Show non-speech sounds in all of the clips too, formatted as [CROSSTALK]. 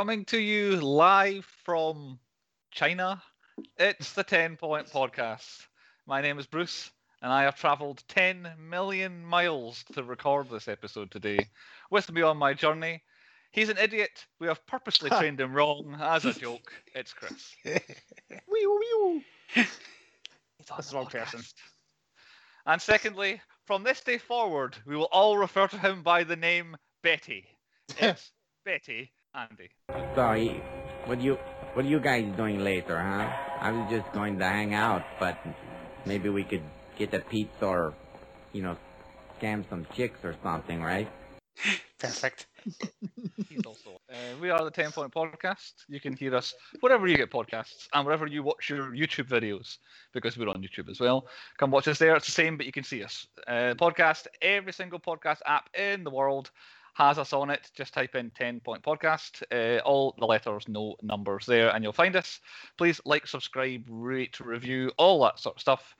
Coming to you live from China, it's the 10 Point Podcast. My name is Bruce, and I have travelled 10 million miles to record this episode today. With me on my journey, he's an idiot. We have purposely trained him wrong as a joke. It's Chris. [LAUGHS] Wee That's the the wrong person. And secondly, from this day forward, we will all refer to him by the name Betty. [LAUGHS] It's Betty Andy. Sorry, what you what are you guys doing later, huh? I was just going to hang out, but maybe we could get a pizza or, you know, scam some chicks or something, right? [LAUGHS] Perfect. Uh, we are the 10 Point Podcast. You can hear us wherever you get podcasts and wherever you watch your YouTube videos, because we're on YouTube as well. Come watch us there. It's the same, but you can see us. Uh, podcast, every single podcast app in the world has us on it. Just type in 10 Point Podcast. Uh, all the letters, no numbers there, and you'll find us. Please like, subscribe, rate, review, all that sort of stuff.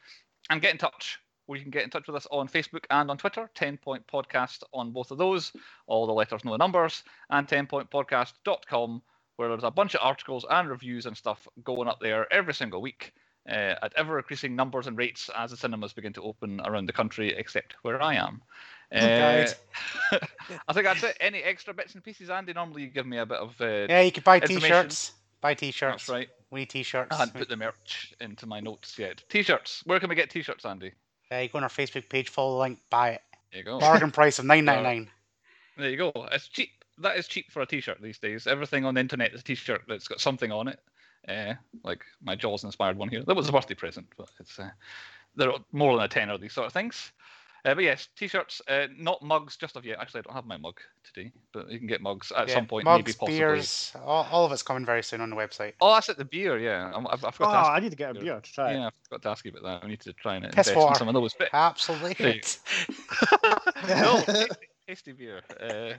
And get in touch. Or you can get in touch with us on Facebook and on Twitter, 10 Point Podcast on both of those. All the letters, no numbers, and 10pointpodcast.com, where there's a bunch of articles and reviews and stuff going up there every single week uh, at ever increasing numbers and rates as the cinemas begin to open around the country, except where I am. Uh. [LAUGHS] I think that's it. Any extra bits and pieces, Andy? Normally you give me a bit of. Uh, Yeah, you can buy t-shirts. Buy t-shirts. That's right. We need t-shirts. I hadn't put the merch into my notes yet. T-shirts. Where can we get T-shirts, Andy? Yeah, you go on our Facebook page, follow the link, buy it. There you go. Bargain price of [LAUGHS] nine ninety nine. There you go. It's cheap. That is cheap for a T-shirt these days. Everything on the internet is a T-shirt that's got something on it. Uh, like my Jaws inspired one here. That was a birthday present, but it's uh, they're more than a tenner. These sort of things. Uh, but yes, T-shirts, uh, not mugs just of yet. Actually, I don't have my mug today, but you can get mugs at yeah. some point, Mugs, maybe possibly. beers, all, all of it's coming very soon on the website. Oh, that's it. The beer, yeah. I'm, I've, I Oh, to ask. I need to get a you. beer to try it. Yeah, I forgot to ask you about that. We need to try and Piss invest in some of those. But Absolutely. [LAUGHS] No, tasty, tasty beer. Uh,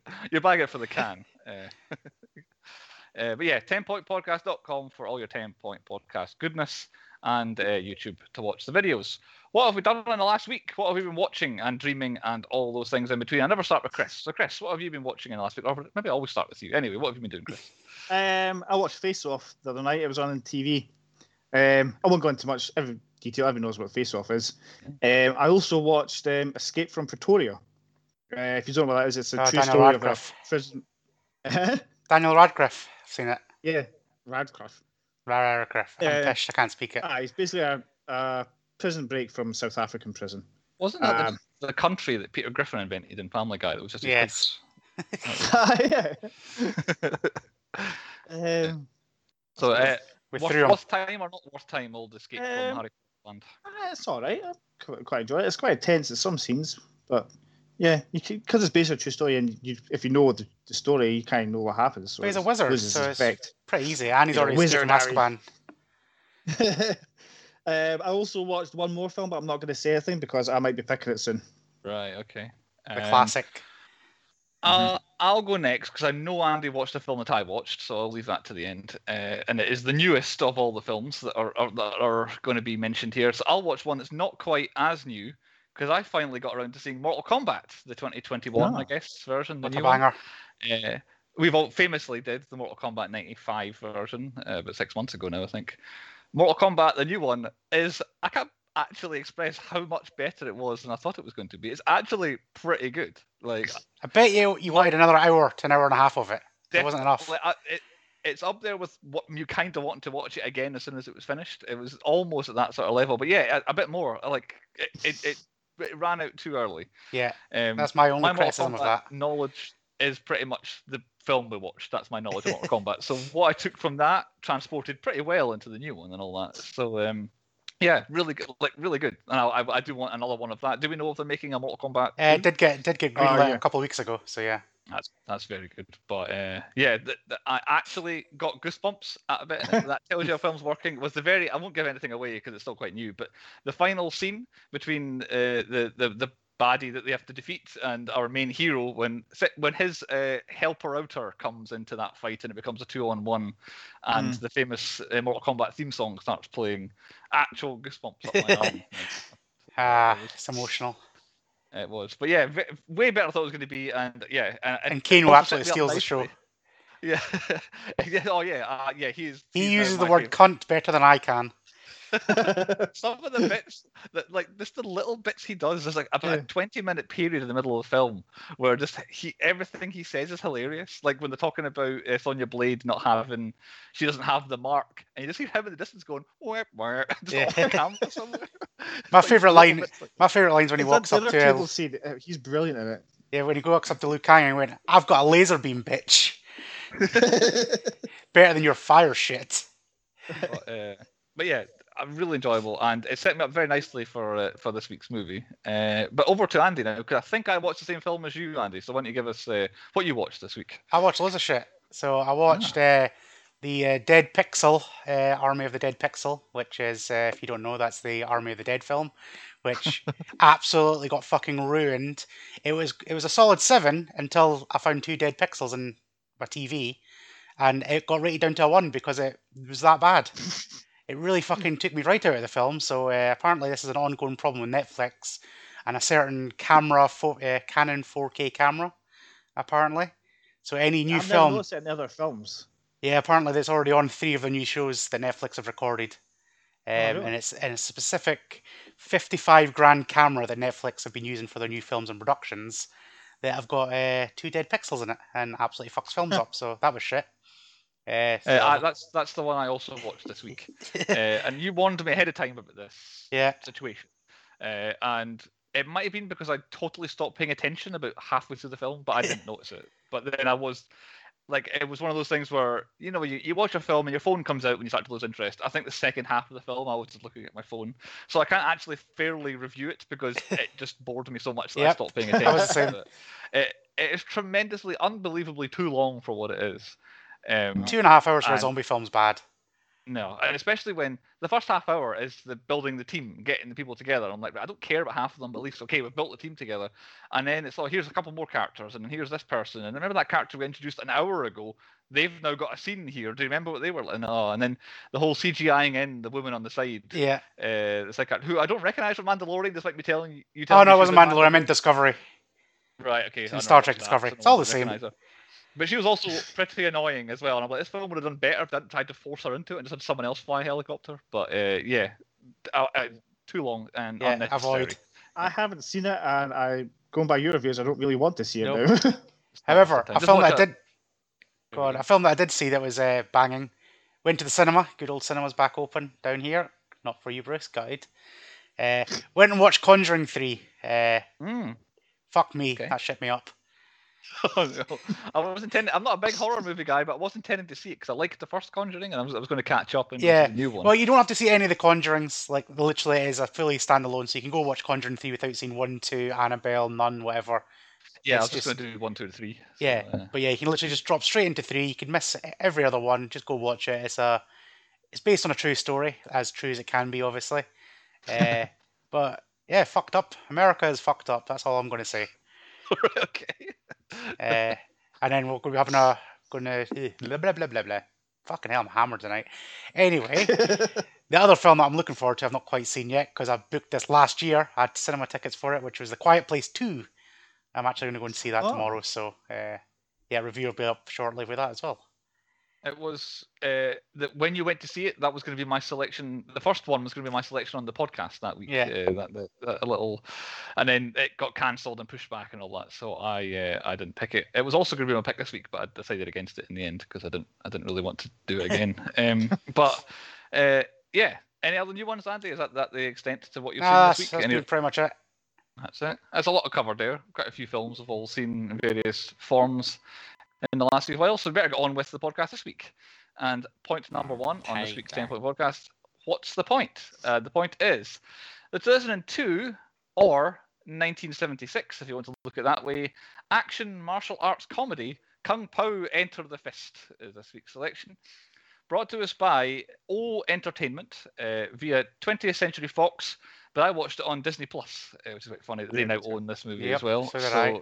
[LAUGHS] you're buying it for the can. Uh, [LAUGHS] uh, but yeah, 10pointpodcast.com for all your 10 point podcast goodness and uh, YouTube to watch the videos. What have we done in the last week? What have we been watching and dreaming and all those things in between? I never start with Chris. So, Chris, what have you been watching in the last week? Or maybe I always start with you. Anyway, what have you been doing, Chris? Um, I watched Face Off the other night. It was on on TV. Um, I won't go into much every detail. Everyone knows what Face Off is. Um, I also watched um, Escape from Pretoria. Uh, if you don't know what that is, it's a Oh, true Daniel story Radcliffe. of a prison. [LAUGHS] Daniel Radcliffe. I've seen it. yeah, Radcliffe. Radcliffe. I'm Yeah. pissed. I can't speak it. Ah, he's basically a, a prison break from South African prison. Wasn't that Um, the, the country that Peter Griffin invented in Family Guy that was just his Yes. [LAUGHS] yeah. Um, So, uh, We worth, threw him. worth time or not worth time, old Escape from Um, Harry Potter? Ah, it's all right. I quite, quite enjoy it. It's quite intense at some scenes, but yeah, because it's based on a true story, and you, if you know the, the story, you kind of know what happens. So But he's a wizard, loses so it's- effect. Pretty easy. And he's Yeah, already Wizard escaped from Harry. Azkaban. [LAUGHS] um, I also watched one more film, but I'm not going to say anything because I might be picking it soon. Right, okay. The Um, classic. Uh, I'll go next because I know Andy watched the film that I watched, so I'll leave that to the end. Uh, and it is the newest of all the films that are, are that are going to be mentioned here. So I'll watch one that's not quite as new because I finally got around to seeing Mortal Kombat, the 2021, I Ah. guess, version. The What a new one. banger. Uh, we've all famously did the Mortal Kombat 95 version uh, about six months ago now, I think. Mortal Kombat, the new one, is I can't actually express how much better it was than I thought it was going to be. It's actually pretty good. Like I bet you you wanted another hour to an hour and a half of it. It wasn't enough. I- it, it's up there with what you kind of want to watch it again as soon as it was finished. It was almost at that sort of level, but yeah, a, a bit more. Like it, it, it, it ran out too early. Yeah, Um, that's my only my criticism of that. knowledge is pretty much the film we watched. That's my knowledge of Mortal Kombat. So what I took from that transported pretty well into the new one and all that. So um, yeah, really good, like really good. And I, I, I do want another one of that. Do we know if they're making a Mortal Kombat? Uh, it did get did get Oh, yeah. a couple of weeks ago. So yeah, That's that's very good. But uh, yeah, th- th- I actually got goosebumps at a bit. that tells you a film's working. Was the very I won't give anything away because it's still quite new. But the final scene between uh, the the the baddie that they have to defeat and our main hero when when his uh, helper outer comes into that fight and it becomes a two on one, and the famous uh, Mortal Kombat theme song starts playing. Actual goosebumps up my arm. [LAUGHS] ah, it's emotional. It was, but yeah, v- way better than I thought it was going to be, and yeah, and, And Kano will absolutely set me up steals the show. [LAUGHS] Yeah. [LAUGHS] yeah. Oh yeah. Uh, yeah. He is. He he's uses the word favourite. cunt better than I can. [LAUGHS] Some of the bits that, like, just the little bits he does. There's like about a 20 minute period in the middle of the film where just he everything he says is hilarious. Like when they're talking about uh, Sonya Blade not having, she doesn't have the mark, and you just hear him in the distance going, "Where, where?" [LAUGHS] Just Yeah. off the camera [LAUGHS] somewhere. My favourite line- like- My favourite line's when he walks up to other uh, table? Uh, He's brilliant in it. yeah, when he walks up to Liu Kang and went, "I've got a laser beam, bitch. Better than your fire shit." but, uh, but yeah, really enjoyable, and it set me up very nicely for uh, for this week's movie. Uh, but over to Andy now, because I think I watched the same film as you, Andy. So why don't you give us uh, what you watched this week? I watched loads of shit. So I watched uh, the uh, Dead Pixel, uh, Army of the Dead Pixel, which is, uh, if you don't know, that's the Army of the Dead film, which [LAUGHS] absolutely got fucking ruined. It was it was a solid seven until I found two dead pixels in my TV, and it got rated down to a one because it was that bad. [LAUGHS] It really fucking took me right out of the film. So uh, apparently, this is an ongoing problem with Netflix and a certain camera, fo- uh, Canon 4K camera. Apparently, so any new I've film. never noticed it in other films. Yeah, apparently that's already on three of the new shows that Netflix have recorded. Um, really? And it's and a specific 55 grand camera that Netflix have been using for their new films and productions that have got uh, two dead pixels in it and absolutely fucks films up. So that was shit. Uh, so- I, that's that's the one I also watched this week, uh, and you warned me ahead of time about this [LAUGHS] yeah, situation, uh, and it might have been because I totally stopped paying attention about halfway through the film, but I didn't [LAUGHS] notice it. But then I was like, it was one of those things where you know you, you watch a film and your phone comes out when you start to lose interest. I think the second half of the film I was just looking at my phone, so I can't actually fairly review it because [LAUGHS] it just bored me so much that I stopped paying I attention. was same. to it. It, it is tremendously, unbelievably too long for what it is. Um, two and a half hours for a And- zombie film's bad. no, and especially when the first half hour is the building the team, getting the people together. I'm like, I don't care about half of them, but at least okay, we've built the team together. And then it's oh, here's a couple more characters, and here's this person, and remember that character we introduced an hour ago. They've now got a scene here. Do you remember what they were like? No, and then the whole CGIing in the woman on the side. Yeah. Uh, it's like who I don't recognize from Mandalorian, despite me telling you. you Oh no, it was wasn't in Mandalorian. I meant Discovery. Right, okay. Star Trek Discovery. It's all the same. her. But she was also [LAUGHS] pretty annoying as well. And I'm like, this film would have done better if they hadn't tried to force her into it and just had someone else fly a helicopter. But uh, yeah, uh, uh, too long and Yeah, unnecessary. avoid. I haven't seen it, and I going by your reviews, I don't really want to see it Nope. [LAUGHS] now. However, a film that I did Go on. A film that I did see that was uh, banging. Went to the cinema. Good old cinemas back open down here. Not for you, Bruce. Gutted. Uh, went and watched Conjuring 3. Uh, Mm. fuck me. Okay. That shit me up. [LAUGHS] Oh, no. I was intending. I'm not a big horror movie guy, but I was intending to see it because I liked the first Conjuring, and I was, I was going to catch up and Yeah, the new one. Well, you don't have to see any of the Conjurings. Like, literally, it is a fully standalone. So you can go watch Conjuring 3 without seeing 1, 2, Annabelle, none, whatever. yeah, I it's was just, just- going to do one, two, one, two, three. so, Yeah. uh, But yeah, you can literally just drop straight into 3. You can miss every other one. Just go watch it. It's a. It's based on a true story, as true as it can be, obviously. Uh, [LAUGHS] but yeah, fucked up. America is fucked up. That's all I'm going to say. [LAUGHS] okay. Uh, and then we're going to be having a going to blah blah blah blah blah. Fucking hell, I'm hammered tonight. Anyway, [LAUGHS] the other film that I'm looking forward to, I've not quite seen yet because I booked this last year. I had cinema tickets for it, which was The Quiet Place Two. I'm actually going to go and see that Oh. tomorrow. So uh, yeah, review will be up shortly with that as well. It was uh, that when you went to see it, that was going to be my selection. The first one was going to be my selection on the podcast that week. Yeah. uh, that, that, that a little, and then it got cancelled and pushed back and all that. So I uh, I didn't pick it. It was also going to be my pick this week, but I decided against it in the end because I didn't I didn't really want to do it again. [LAUGHS] um, but uh, yeah. Any other new ones, Andy? Is that, that the extent to what you've seen Ah, this week? that's Any- pretty much it. that's it. There's a lot of cover there. Quite a few films we've all seen in various forms in the last few while. So we better get on with the podcast this week. And point number one on this week's that. 10 Point podcast. What's the point? Uh, the point is the 2002 or 1976, if you want to look at it that way, action martial arts comedy Kung Pao Enter the Fist is this week's selection. Brought to us by O Entertainment uh, via 20th Century Fox, but I watched it on Disney Plus, uh, which is quite funny. that They now own this movie Yep, as well. so I.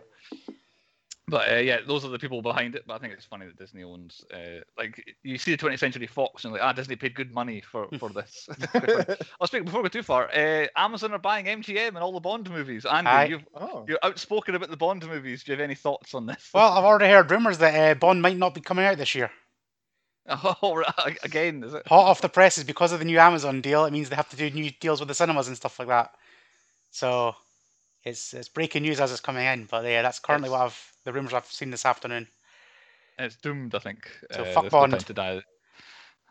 but uh, yeah, those are the people behind it. But I think it's funny that Disney owns, uh, like, you see the 20th Century Fox and like, ah, Disney paid good money for [LAUGHS] for this. [LAUGHS] I'll speak before we go too far. Uh, Amazon are buying MGM and all the Bond movies. Andy, Aye. you've, oh. you're outspoken about the Bond movies. Do you have any thoughts on this? Well, I've already heard rumours that uh, Bond might not be coming out this year. [LAUGHS] oh, again, is it? Hot off the presses because of the new Amazon deal. It means they have to do new deals with the cinemas and stuff like that. So it's it's breaking news as it's coming in. But yeah, that's currently Yes. what I've the rumours I've seen this afternoon. It's doomed, I think. So uh, fuck Bond. to die.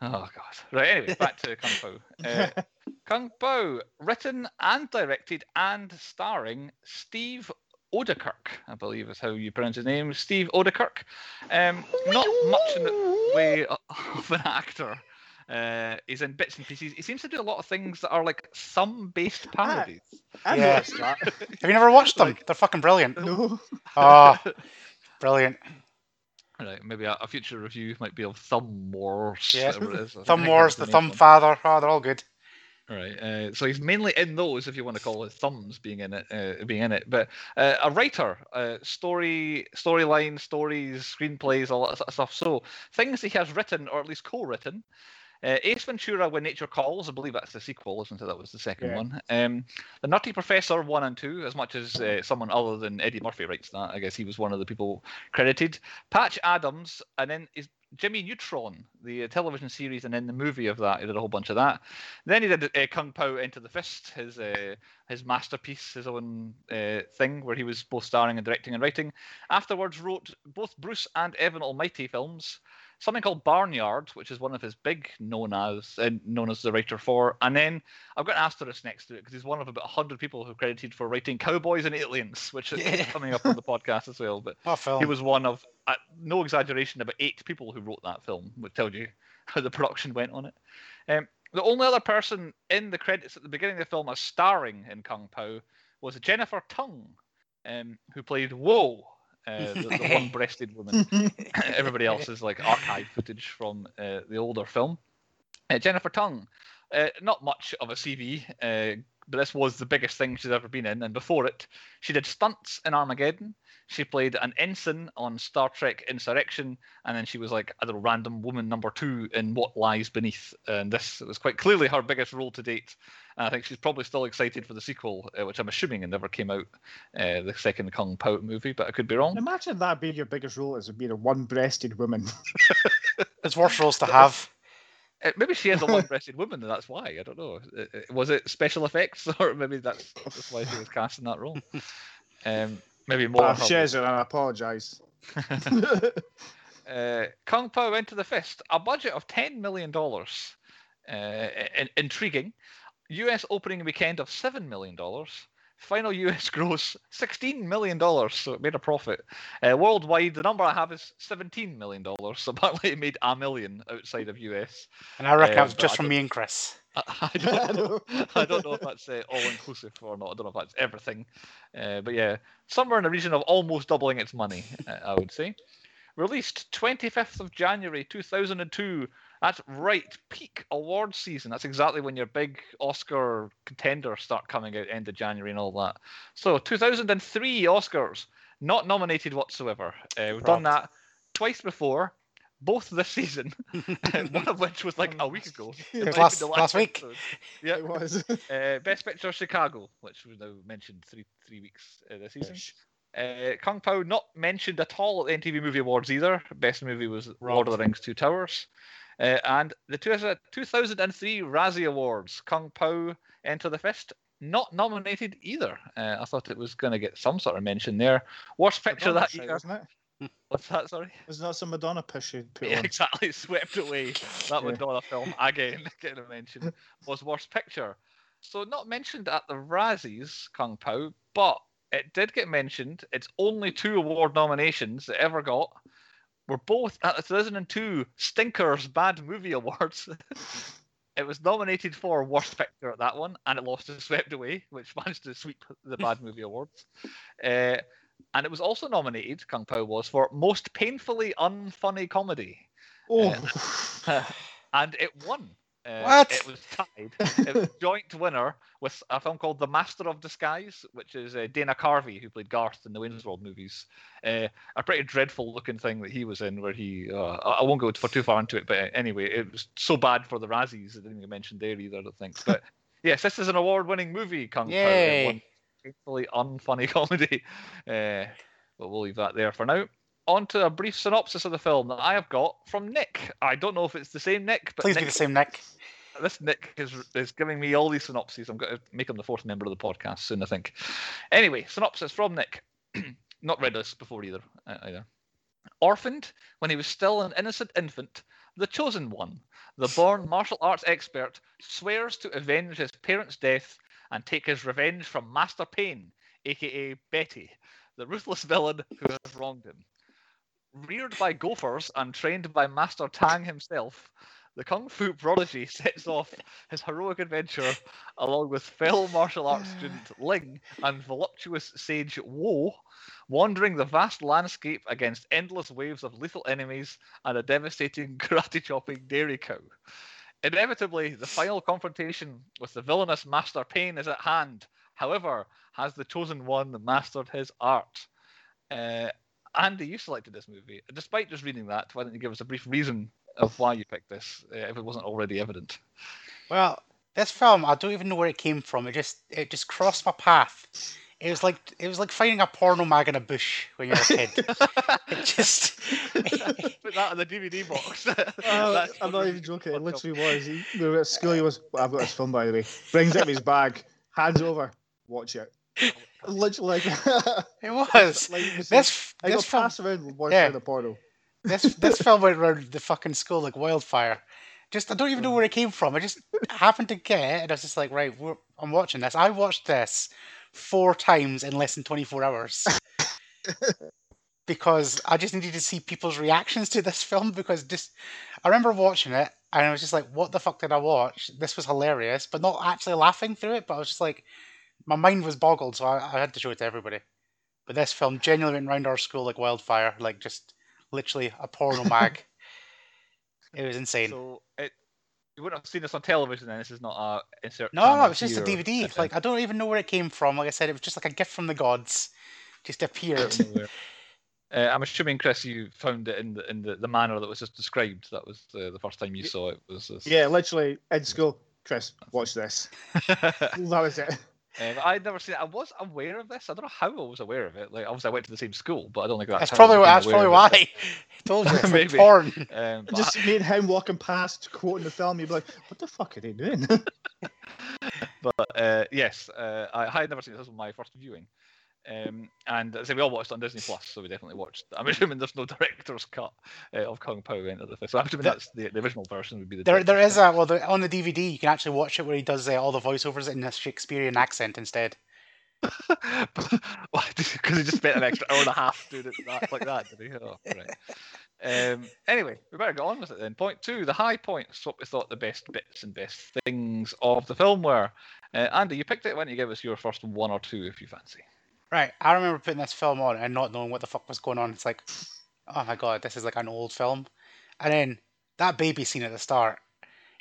Oh god. Right. Anyway, back to Kung Pao. [LAUGHS] Uh, Kung Pao, written and directed and starring Steve Oedekerk, I believe is how you pronounce his name. Steve Oedekerk. Um, not much in the way [LAUGHS] of an actor. Uh, he's in bits and pieces. He seems to do a lot of things that are like some-based parodies. I Yeah. [LAUGHS] Have you never watched them? They're fucking brilliant. no. Oh, [LAUGHS] brilliant. Right, maybe a, a future review might be of Thumb Wars. Yeah. whatever it is. I Thumb Wars, that's the Thumb of them. Father. Oh, they're all good. Right. Uh, so he's mainly in those, if you want to call it thumbs being in it, uh, being in it. But uh, a writer, uh, story, storyline, stories, screenplays, all that sort of stuff. So things he has written or at least co-written. Uh, Ace Ventura: When Nature Calls. I believe that's the sequel, isn't it? That was the second Yeah. one. Um, the Nutty Professor one and two. As much as uh, someone other than Eddie Murphy writes that, I guess he was one of the people credited. Patch Adams, and then is Jimmy Neutron, the uh, television series, and then the movie of that. He did a whole bunch of that. Then he did uh, Kung Pao Into the Fist, his uh, his masterpiece, his own uh, thing, where he was both starring and directing and writing. Afterwards, wrote both Bruce and Evan Almighty films. Something called Barnyard, which is one of his big known as uh, known as the writer for. And then I've got an asterisk next to it because he's one of about hundred people who credited for writing Cowboys and Aliens, which is Yeah. coming up on the podcast as well. But he was one of uh, no exaggeration about eight people who wrote that film which tells you [LAUGHS] how the production went on it um, the only other person in the credits at the beginning of the film as starring in kung pao was jennifer tung um, who played Wo, uh, the, the [LAUGHS] one-breasted woman. [LAUGHS] Everybody else is like archive footage from uh, the older film. Uh, jennifer tung uh, not much of a cv uh, but this was the biggest thing she's ever been in and before it she did stunts in armageddon she played an ensign on Star Trek Insurrection, and then she was like I don't know, random woman number two in What Lies Beneath. And this was quite clearly her biggest role to date. And I think she's probably still excited for the sequel, uh, which I'm assuming it never came out, uh, the second Kung Pao movie, but I could be wrong. Imagine that being your biggest role as being a one-breasted woman. [LAUGHS] It's worse roles to [LAUGHS] have. Uh, maybe she is a [LAUGHS] one-breasted woman, and that's why. I don't know. Uh, uh, Was it special effects, [LAUGHS] or maybe that's, that's why she was cast in that role? Um, maybe more. Her- Shezza, and I apologise. [LAUGHS] uh, Kung Pao Into the Fist, a budget of $10 million. Uh, in- intriguing. US opening weekend of $7 million. Final US [LAUGHS] gross $16 million, so it made a profit. Uh, worldwide, the number I have is $17 million, so [LAUGHS] apparently it made a million outside of US. And I reckon that was just I from me and Chris. [LAUGHS] I, I don't know. I don't know if that's uh, all inclusive or not. I don't know if that's everything. Uh, but yeah, somewhere in the region of almost doubling its money, uh, I would say. Released 25th of January 2002. That's right, peak award season. That's exactly when your big Oscar contenders start coming out end of January and all that. So 2003 Oscars, not nominated whatsoever. Uh, we've done that twice before, both this season. [LAUGHS] one of which was like a week ago. [LAUGHS] Last- last week. episode. Yeah. It was. [LAUGHS] Uh, Best Picture Chicago, which was now mentioned three three weeks uh, this season. Uh, Kung Pao not mentioned at all at the MTV Movie Awards either. Best movie was Lord of the Rings: Two Towers. Uh, and the 2003 Razzie Awards, Kung Pao Enter the Fist, not nominated either. Uh, I thought it was going to get some sort of mention there. Worst picture Madonna that year. wasn't it? [LAUGHS] What's that? Sorry. Was that some Madonna push you put Yeah, on? exactly. [LAUGHS] Swept away. [LAUGHS] That Yeah. Madonna film again, getting a mention, was Worst Picture. So not mentioned at the Razzies, Kung Pao, but it did get mentioned. Its only two award nominations it ever got were both at the 2002 Stinkers Bad Movie Awards. [LAUGHS] it was nominated for Worst Picture at that one, and it lost to Swept Away, which [LAUGHS] managed to sweep the Bad Movie Awards. Uh, and it was also nominated, Kung Pao was, for Most Painfully Unfunny Comedy. Oh, and it won Uh, What? It was tied. it was [LAUGHS] joint winner with a film called The Master of Disguise, which is uh, Dana Carvey, who played Garth in the Wayne's World movies. Uh, a pretty dreadful looking thing that he was in, where he. Uh, I won't go for too far into it, but anyway, it was so bad for the Razzies. I didn't even mention there either, I think. But [LAUGHS] yes, this is an award winning movie, Kung Pao. Yay. won painfully unfunny [LAUGHS] comedy. Uh, but we'll leave that there for now. On to a brief synopsis of the film that I have got from Nick. I don't know if it's the same Nick, but Please Nick, be the same, Nick. this Nick is, is giving me all these synopses. I'm going to make him the fourth member of the podcast soon, I think. Anyway, synopsis from Nick. [CLEARS THROAT] Not read this before either. uh, either. Orphaned when he was still an innocent infant, the chosen one, the born martial arts expert, swears to avenge his parents' death and take his revenge from Master Pain, aka Betty, the ruthless villain who has wronged him. Reared by gophers and trained by Master Tang himself, the Kung Fu prodigy [LAUGHS] sets off his heroic adventure along with fellow martial arts [SIGHS] student Ling and voluptuous sage Wo, wandering the vast landscape against endless waves of lethal enemies and a devastating [LAUGHS] karate chopping dairy cow. Inevitably, the final confrontation with the villainous Master Pain is at hand. However, has the chosen one mastered his art? Uh, Andy, you selected this movie. Despite just reading that, why don't you give us a brief reason of why you picked this, uh, if it wasn't already evident? Well, this film, I don't even know where it came from. It just it just crossed my path. It was like it was like finding a porno mag in a bush when you're a kid. [LAUGHS] it just [LAUGHS] Put that in the DVD box. [LAUGHS] That's I'm not even joking. It what literally was. He, we were at school. He was. I've got this film by the way. Brings it in his bag, hands over. Watch it. Literally like. [LAUGHS] it was. like you said, This I got this film passed around yeah. the portal. this this film went around the fucking school like wildfire. Just I don't even know where it came from. I just happened to get it, and I was just like, right, we're, I'm watching this. I watched this four times in less than 24 hours [LAUGHS] because I just needed to see people's reactions to this [LAUGHS] film. Because just I remember watching it, and I was just like, what the fuck did I watch? This was hilarious, but not actually laughing through it. But I was just like, my mind was boggled, so I, I had to show it to everybody. But this film genuinely went around our school like wildfire, like just literally a porno [LAUGHS] mag. it was insane. So it, you wouldn't have seen this on television, then. This is not a insert. no, channel it was just a. DVD. It's Like I don't even know where it came from. Like I said, it was just like a gift from the gods. Just appeared. out of nowhere. [LAUGHS] Uh, I'm assuming, Chris, you found it in the in the, the manner that was just described. That was uh, the first time you saw it. Was this. Yeah, literally in school. Chris, watch this. [LAUGHS] That was it. Um, I'd never seen it. I was aware of this. I don't know how I was aware of it. Like, obviously, I went to the same school, but I don't think that's, That's probably that's probably why. [LAUGHS] I told you, [LAUGHS] Maybe. porn. Um, [LAUGHS] Just me and him walking past, quoting the film. You'd be like, "What the fuck are they doing?" but uh, yes, uh, I, I had never seen this. This was my first viewing. Um, and as I say, we all watched it on Disney Plus, so we definitely watched. I'm [LAUGHS] assuming there's no director's cut uh, of Kung Pao Enter the Fist. So I'm assuming that's the, the original version would be the. There, there is a well, the, on the DVD you can actually watch it where he does uh, all the voiceovers in a Shakespearean accent instead. [LAUGHS] Because he just spent an extra hour and a half doing it that, like that, did he? Oh, right. Um, anyway, we better get on with it then. Point two, the high points, what we thought the best bits and best things of the film were. Uh, Andy, you picked it. Why don't you give us your first one or two if you fancy? Right, I remember putting this film on and not knowing what the fuck was going on. It's like, oh my god, this is like an old film. And then that baby scene at the start,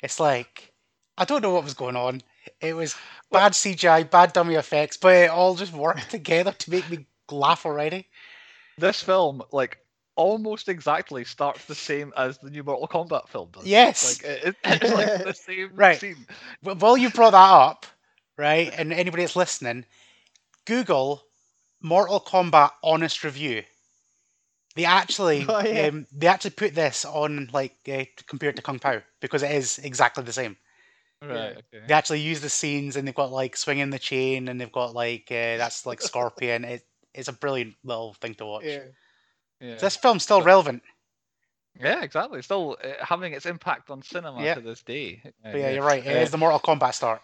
it's like, I don't know what was going on. It was bad CGI, bad dummy effects, but it all just worked [LAUGHS] together to make me laugh already. This film, like, almost exactly starts the same as the new Mortal Kombat film does. Yes. Like, it, it's like [LAUGHS] the same Right. scene. Well, while you brought that up, right, and anybody that's listening, Google Mortal Kombat honest review. They actually, [LAUGHS] Oh, yeah. um, they actually put this on like uh, compared to Kung Pao because it is exactly the same. Right, okay. They actually use the scenes and they've got like swinging the chain and they've got like uh, that's like Scorpion. It, it's a brilliant little thing to watch. yeah. Yeah. This film's still relevant. Yeah, exactly. Still uh, having its impact on cinema Yeah. to this day. Uh, But yeah, you're right. It Uh, is the Mortal Kombat start.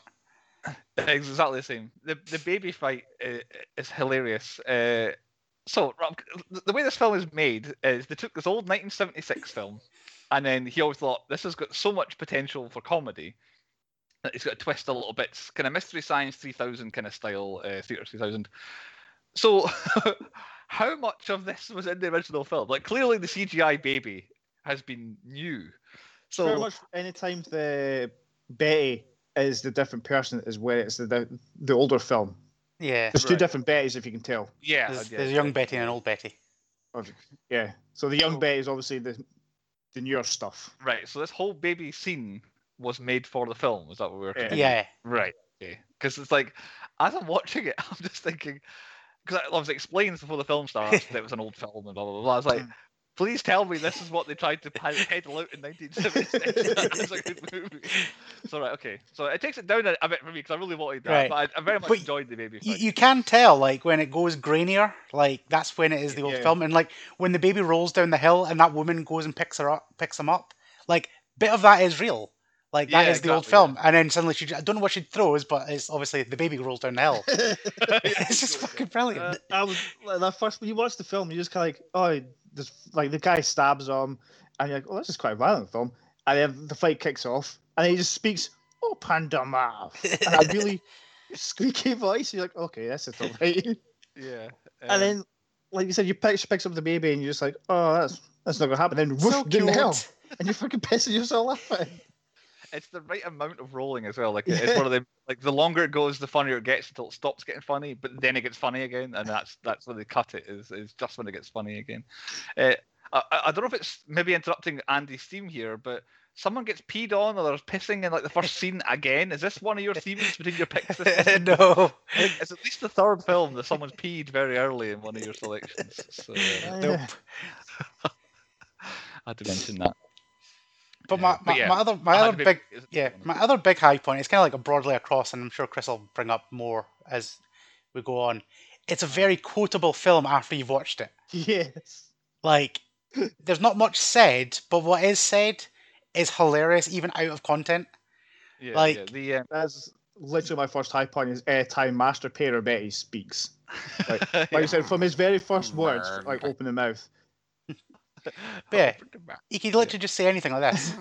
It's exactly the same. The the baby fight uh, is hilarious. Uh, so Rob, the- way this film is made is they took this old 1976 film, and then he always thought this has got so much potential for comedy that it's got to twist a little bit, kind of Mystery Science 3000 kind of style, uh, Theatre 3000. So, [LAUGHS] how much of this was in the original film? Like clearly the CGI baby has been new. So Pretty much anytime the Betty is the different person is when it's the the, the older film. Yeah. There's two Right. different Bettys, if you can tell. Yeah, There's, yeah, there's young Betty and an old Betty. Yeah. So the young So- Betty is obviously the the newer stuff. Right. So this whole baby scene was made for the film. Is that what we were? Yeah. trying- Yeah. Right. Okay. Because it's like, as I'm watching it, [LAUGHS] I'm just thinking, because I was explained before the film starts [LAUGHS] that it was an old film and blah blah blah. I was like, Mm. Please tell me this is what they tried to pe- peddle out in 1976 [LAUGHS] as a good movie. So right, okay. So it takes it down a, a bit for me because I really wanted that, Right. but I, I very much But enjoyed the baby. You, you can tell like when it goes grainier, like that's when it is the old Yeah. film, and like when the baby rolls down the hill and that woman goes and picks her up, picks him up, like bit of that is real. Like that is Yeah, the old exactly, film, and then suddenly she, I don't know what she throws, but it's obviously the baby rolls down the hill. [LAUGHS] [LAUGHS] It's just fucking brilliant. Uh, I was like, that first when you watch the film, you just kind of like, oh, this like the guy stabs him, and you're like, oh, this is quite a violent film, and then the fight kicks off, and he just speaks, oh, Pandama, and a really [LAUGHS] squeaky voice. You're like, okay, this is alright. [LAUGHS] yeah. and um, then, like you said, you pick, she picks up the baby, and you're just like, oh, that's that's not gonna happen. Then woof, so down the cute. and you're fucking pissing yourself laughing. It's the right amount of rolling as well. Like it- it's one of the like the longer it goes, the funnier it gets until it stops getting funny. But then it gets funny again, and that's that's when they cut it. Is is just when it gets funny again. Uh, I, I I don't know if it's maybe interrupting Andy's theme here, but someone gets peed on or there's pissing in like the first scene again. Is this one of your themes between your picks? this [LAUGHS] no, it's at least the third film that someone's peed very early in one of your selections. So uh, nope. [LAUGHS] I had to mention that. But my, But my, yeah, my other my other to big be- yeah my other big high point it's kind of like a broadly across and i'm sure chris will bring up more as we go on it's a very quotable film after you've watched it Yes. like there's not much said but what is said is hilarious even out of content Yeah, yeah, like- the um, That's literally my first high point is airtime Master Payer Betty speaks. Like I said, from his very first words, like open the mouth. Yeah. you could literally just say anything like this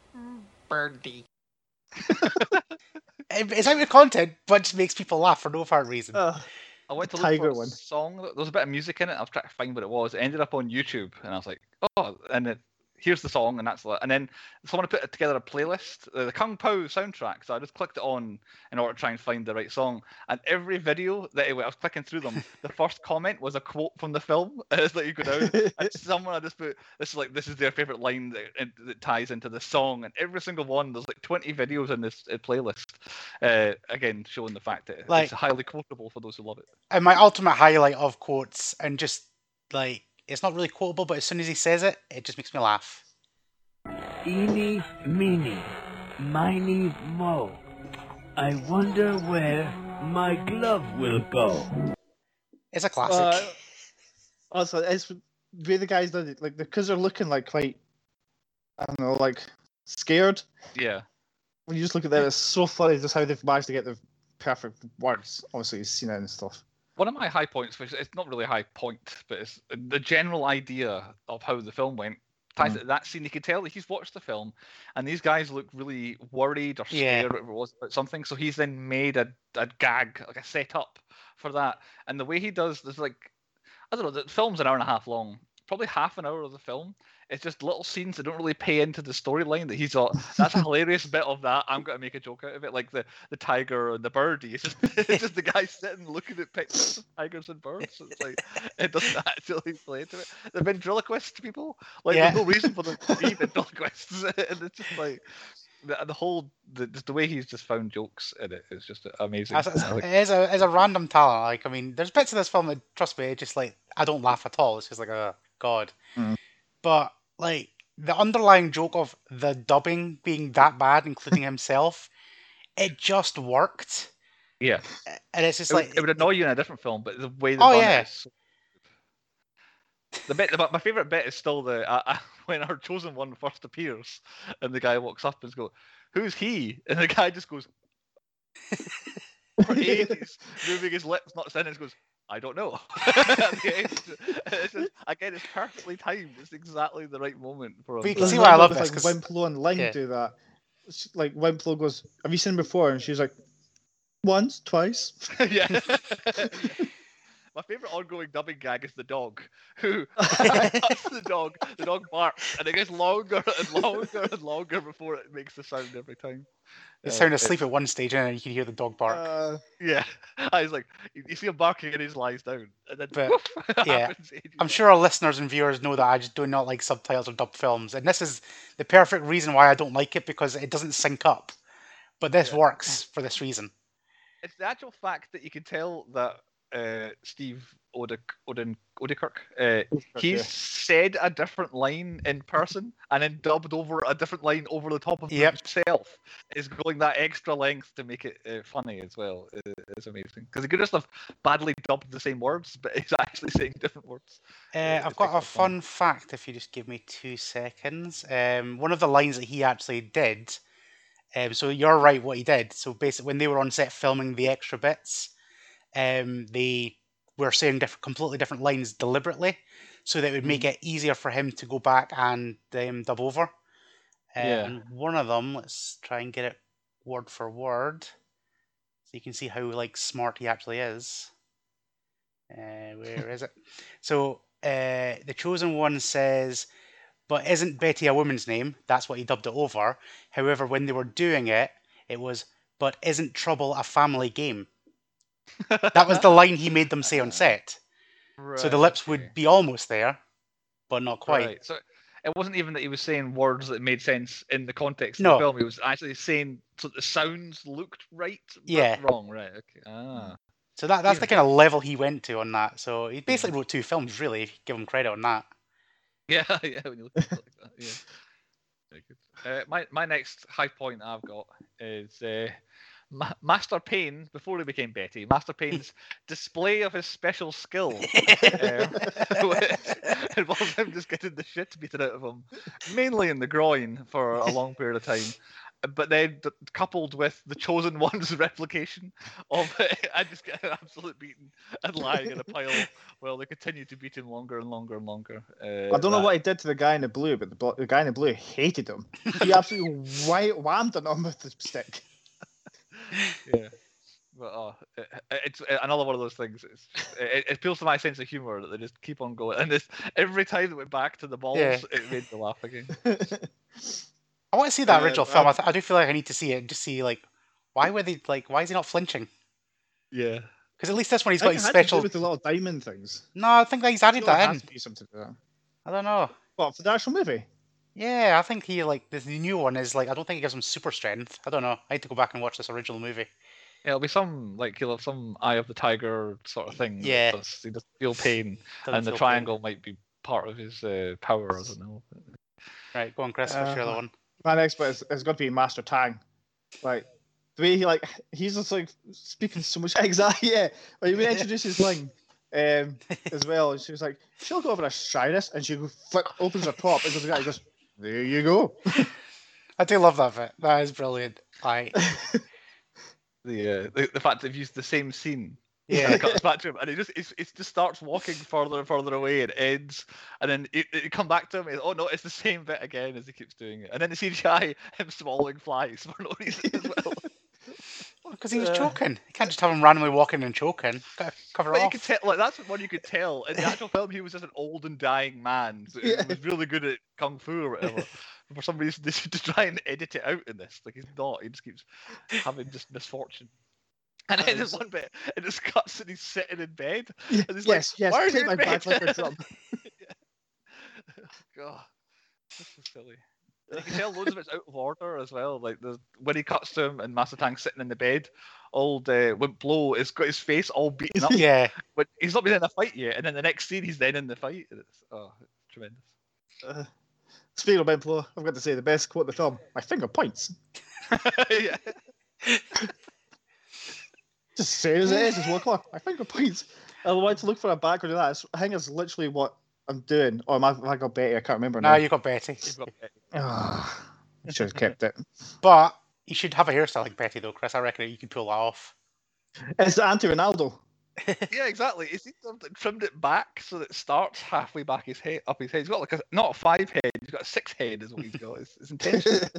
[LAUGHS] Birdie. [LAUGHS] It's out of content but just makes people laugh for no apparent reason Uh, I went to The look tiger for a one. song. There was a bit of music in it. I was trying to find what it was. It ended up on YouTube, and I was like, "Oh!" And it, here's the song, and that's. the- And then someone put together a playlist, the Kung Pao soundtrack. So I just clicked it on in order to try and find the right song. And every video that I was clicking through them, the [LAUGHS] first comment was a quote from the film. [LAUGHS] As that you go down, and [LAUGHS] someone I just put this is like this is their favorite line that, that ties into the song, and every single one there's like 20 videos in this uh, playlist. Uh, again, showing the fact that Like- it's highly quotable for those who love it. and my ultimate highlight of quotes and just like it's not really quotable but as soon as he says it it just makes me laugh Eeny, meeny, miny, mo. I wonder where my glove will go. it's a classic Uh, also, it's the way the guys did it, like because they're looking like quite, I don't know, like scared. Yeah. When you just look at them, it's so funny just how they've managed to get the perfect words. Obviously, you've seen it and stuff. One of my high points, which it's not really a high point, but it's the general idea of how the film went. Ties Mm. to that scene, you could tell that he's watched the film, and these guys look really worried or Yeah. scared, whatever it was, about something. So he's then made a, a gag, like a setup for that. And the way he does, there's like, I don't know, the film's an hour and a half long. Probably half an hour of the film. It's just little scenes that don't really pay into the storyline that he's thought, that's a [LAUGHS] hilarious bit of that. I'm going to make a joke out of it. Like the, the tiger and the birdie. It's just, [LAUGHS] it's just the guy sitting looking at pictures of tigers and birds. It's like, it doesn't [LAUGHS] actually play into it. They're ventriloquist people. Like, Yeah. there's no reason for them to be ventriloquists. and it's just like, the, the whole, the, just the way he's just found jokes in it is just amazing. As- like- it is a, it's a random talent. Like, I mean, there's bits of this film that, trust me, just like I don't laugh at all. It's just like, oh god. Mm. But like the underlying joke of the dubbing being that bad, including [LAUGHS] himself, it just worked. yeah. And it's just It would, like, it would annoy you in a different film, but the way they Oh, yeah. it is. The bit, the, my favorite bit is still the uh, uh, [LAUGHS] when our chosen one first appears, and the guy walks up and goes, "Who's he?" And the guy just goes [LAUGHS] for ages, moving his lips, not saying it. Goes, "I don't know." [LAUGHS] At the. It's just, again, it's perfectly timed. It's exactly the right moment for him. But you can see Like, why I love with, this, Like 'cause- Wimp Lo and Ling Yeah. do that. It's Like Wimp Lo goes, "Have you seen him before?" And she's like, "Once, twice." [LAUGHS] yeah. [LAUGHS] my favorite ongoing dubbing gag is the dog, [LAUGHS] who [LAUGHS] [LAUGHS] the dog, the dog barks, and it gets longer and longer and longer before it makes the sound every time. He's Uh, sound it- asleep at one stage, and then you can hear the dog bark. Uh, Yeah, I was like, you you see him barking and he lies down, and then But, woof, yeah, I'm sure our listeners and viewers know that I just do not like subtitles or dub films, and this is the perfect reason why I don't like it because it doesn't sync up. But this Yeah. works for this reason. It's the actual fact that you can tell that uh, Steve Odic, Odin, Odikirk, uh, he's yeah. said a different line in person and then dubbed over a different line over the top of Yep. himself. Is going that extra length to make it uh, funny as well. It's amazing because he could just have badly dubbed the same words, but [LAUGHS] he's actually saying different words. Uh, I've got a fun. fun fact if you just give me two seconds. Um, one of the lines that he actually did. Um, so you're right, what he did. So basically, when they were on set filming the extra bits, um, they were saying different, completely different lines deliberately, so that it would make it easier for him to go back and um, dub over. Uh, Yeah. And one of them, let's try and get it word for word, so you can see how like smart he actually is. Uh, where is it? [LAUGHS] So uh, the chosen one says, "But isn't Betty a woman's name?" That's what he dubbed it over. However, when they were doing it, it was, "But isn't trouble a family game?" That was [LAUGHS] the line he made them say on set. So the lips okay. would be almost there, but not quite. Right. So it wasn't even that he was saying words that made sense in the context of No. the film. He was actually saying so the sounds looked right, but Yeah. wrong. Right. Okay. Ah. So that that's the kind of level he went to on that. So he basically wrote two films, really. If you give him credit on that. [LAUGHS] Yeah. Yeah. When you look at it like that. Yeah. [LAUGHS] Very good. Uh, my my next high point I've got is uh, Ma- Master Pain before he became Betty. Master Pain's [LAUGHS] display of his special skill. [LAUGHS] um, [LAUGHS] which involves him just getting the shit beaten out of him, mainly in the groin for a long period of time. But then d- coupled with the chosen one's replication of it, I just get an absolute beating and lying in a pile Well, they continue to beat him longer and longer and longer. Uh, I don't know that- what he did to the guy in the blue, but the, blo- the guy in the blue hated him. He absolutely whi- whammed on him with the stick. Yeah. But uh, it, it's another one of those things. It's, it, it appeals to my sense of humor that they just keep on going, and this every time they went back to the balls, Yeah. it made me laugh again. [LAUGHS] I want to see that Uh, original I- film. I, th- I do feel like I need to see it and just see like why were they like why is he not flinching? Yeah. Because at least this one he's I got his it to do special. with the little diamond things. No, I think that he's added Surely it that has in. to be something to that. I don't know. What for the actual movie? Yeah, I think he like this new one is like I don't think it gives him super strength. I don't know. I need to go back and watch this original movie. Yeah, it'll be some like he'll have some eye of the tiger sort of thing. that Yeah. does- he does feel pain, [LAUGHS] Doesn't and the feel pain. triangle might be part of his uh, power. I don't know. Right, go on, Chris. What's your other Uh, one? My next bit is, is going to be Master Tang. Like the way he like he's just like speaking so much [LAUGHS] exactly yeah. Like when he [LAUGHS] introduces Ling um, as well, and she was like, "She'll go over to try this," and she go flip opens her top and goes, "Guy goes, there you go." [LAUGHS] I do love that bit. That is brilliant. I [LAUGHS] The, uh, the the fact they've used the same scene. And yeah. it cuts back to him, and he just it, it just starts walking further and further away. It ends, and then it, it come back to him. And, oh no, it's the same bit again as he keeps doing it. And then the CGI him swallowing flies for no reason as well. Because he was Uh, choking. You can't just have him randomly walking and choking. Got to cover But you could tell, like that's one you could tell in the actual film. He was just an old and dying man. [LAUGHS] So Yeah. He was really good at kung fu or whatever. But for some reason, [LAUGHS] they to try and edit it out in this. Like he's not. He just keeps having just misfortune. And then there's one bit, it just cuts and he's sitting in bed. And he's yes, like, yes. "Why you my bed?" back like a drum. God, this is silly. And you can tell loads of it's out of order as well. Like the when he cuts to him and Master Tang's sitting in the bed, old uh, Wimp Lo has got his face all beaten up, [LAUGHS] Yeah. but he's not been in a fight yet. And then the next scene, he's then in the fight. It's oh, it's tremendous. Uh, speaking of Flo, I've got to say the best quote in the film: "My finger points." [LAUGHS] yeah. Just say it as it is. It's one o'clock. My finger points. I to look for a background of that. I think it's literally what I'm doing. Oh, am I, have I got Betty? I can't remember Now now. you got Betty. He's got Ah, [SIGHS] should have kept it. But you should have a hairstyle like Betty, though, Chris. I reckon you could pull that off. It's the anti Ronaldo. [LAUGHS] yeah, exactly. He seems to have like, trimmed it back so that it starts halfway back his head, up his head. He's got like a not a five head. He's got a six head, is what he's got. It's, it's intense. [LAUGHS]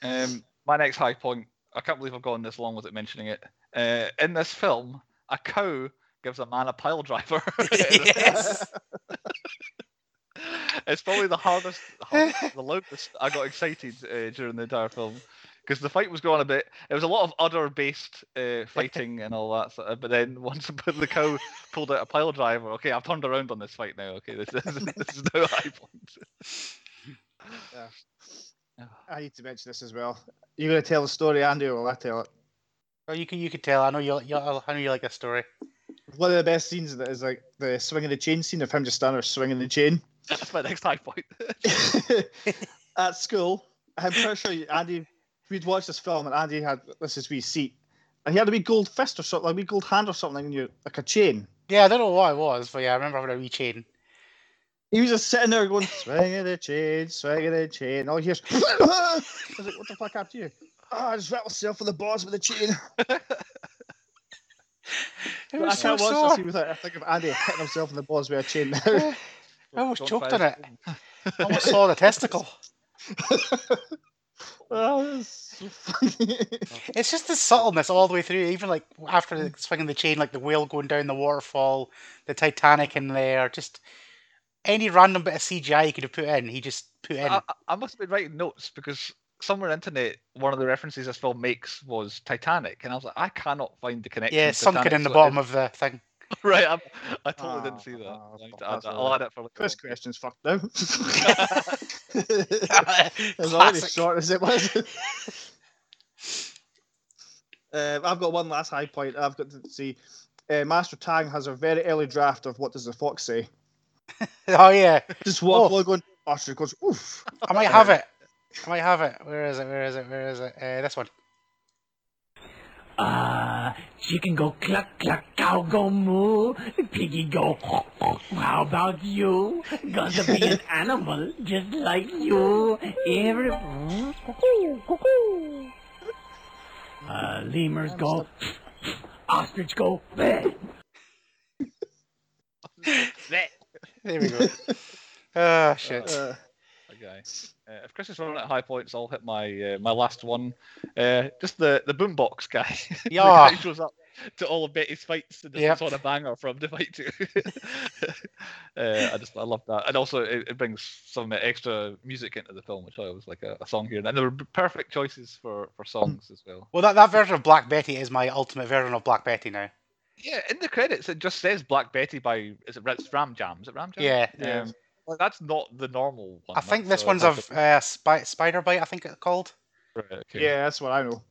Um, my next high point. I can't believe I've gone this long without mentioning it. Uh, in this film, a cow gives a man a pile driver. [LAUGHS] [LAUGHS] yes. it's probably the hardest, hardest [LAUGHS] the loudest I got excited uh, during the entire film because the fight was going a bit. It was a lot of udder-based uh, fighting and all that. Sort of, but then once the cow pulled out a pile driver, okay, I've turned around on this fight now. Okay, this, this, this is now a high point. I need to mention this as well. You're going to tell the story, Andy, or will I tell it? Well, you can you can tell. I know you. you I know you like this story. One of the best scenes of it is like the swinging the chain scene of him just standing there swinging the chain. [LAUGHS] That's my next high point. [LAUGHS] [LAUGHS] At school, I'm pretty sure Andy, we'd watched this film and Andy had this is wee seat. And he had a wee gold fist or something, like a wee gold hand or something in you, like a chain. Yeah, I don't know what it was, but yeah, I remember having a wee chain. He was just sitting there going, swinging the chain, swinging the chain. All he hears, I was like, what the fuck happened to you? Oh, I just wrapped myself in the balls with the chain. I was so can't watch this without I think of Andy hitting himself in the balls with a chain now. [LAUGHS] I almost choked on it. I almost saw the testicle. [LAUGHS] oh, so. [LAUGHS] It's just the subtleness all the way through. Even like after the swinging the chain, like the whale going down the waterfall, the Titanic in there, just any random bit of CGI he could have put in, he just put in. I- I must have been writing notes because somewhere on internet, one of the references this film makes was Titanic, and I was like, I cannot find the connection. yeah, to sunken Titanic, in the so bottom of the thing. [LAUGHS] right. I'm, I totally didn't Ah, see that. ah, I need to that's add that. all I'll add it for later. Quiz on. question's fucked now. as [LAUGHS] [LAUGHS] already Classic. short as it was. um, I've got one last high point. I've got to see. Uh, Master Tang has a very early draft of what does the fox say. Oh yeah, Just walk Oh. along going. Ostrich goes oof. I might have it. I might have it. Where is it? Where is it? Where is it? Uh, this one. Uh, chicken go cluck cluck, cow go moo, piggy go. How about you? Gonna be an [LAUGHS] animal just like you. Every. Uh, lemurs go. Ostrich go. Bleh. There we go. Ah shit. Uh, Okay. Uh, if Chris is running at high points, I'll hit my uh, my last one. Uh, just the the boombox guy. [LAUGHS] the Yeah. guy shows up to all of Betty's fights and just Yep. on a banger from to fight to. [LAUGHS] uh, I just I love that, and also it, it brings some extra music into the film, which I always like a, a song here, and there were perfect choices for for songs as well. Well, that, that version of Black Betty is my ultimate version of Black Betty now. Yeah, in the credits it just says Black Betty by is it it's Ram Jam? Is it Ram Jam? Yeah. Yeah. Um, well, that's not the normal one. I think that's, this uh, one's of a- uh, Spy- Spiderbait. I think it's called. right, okay. yeah, that's what I know.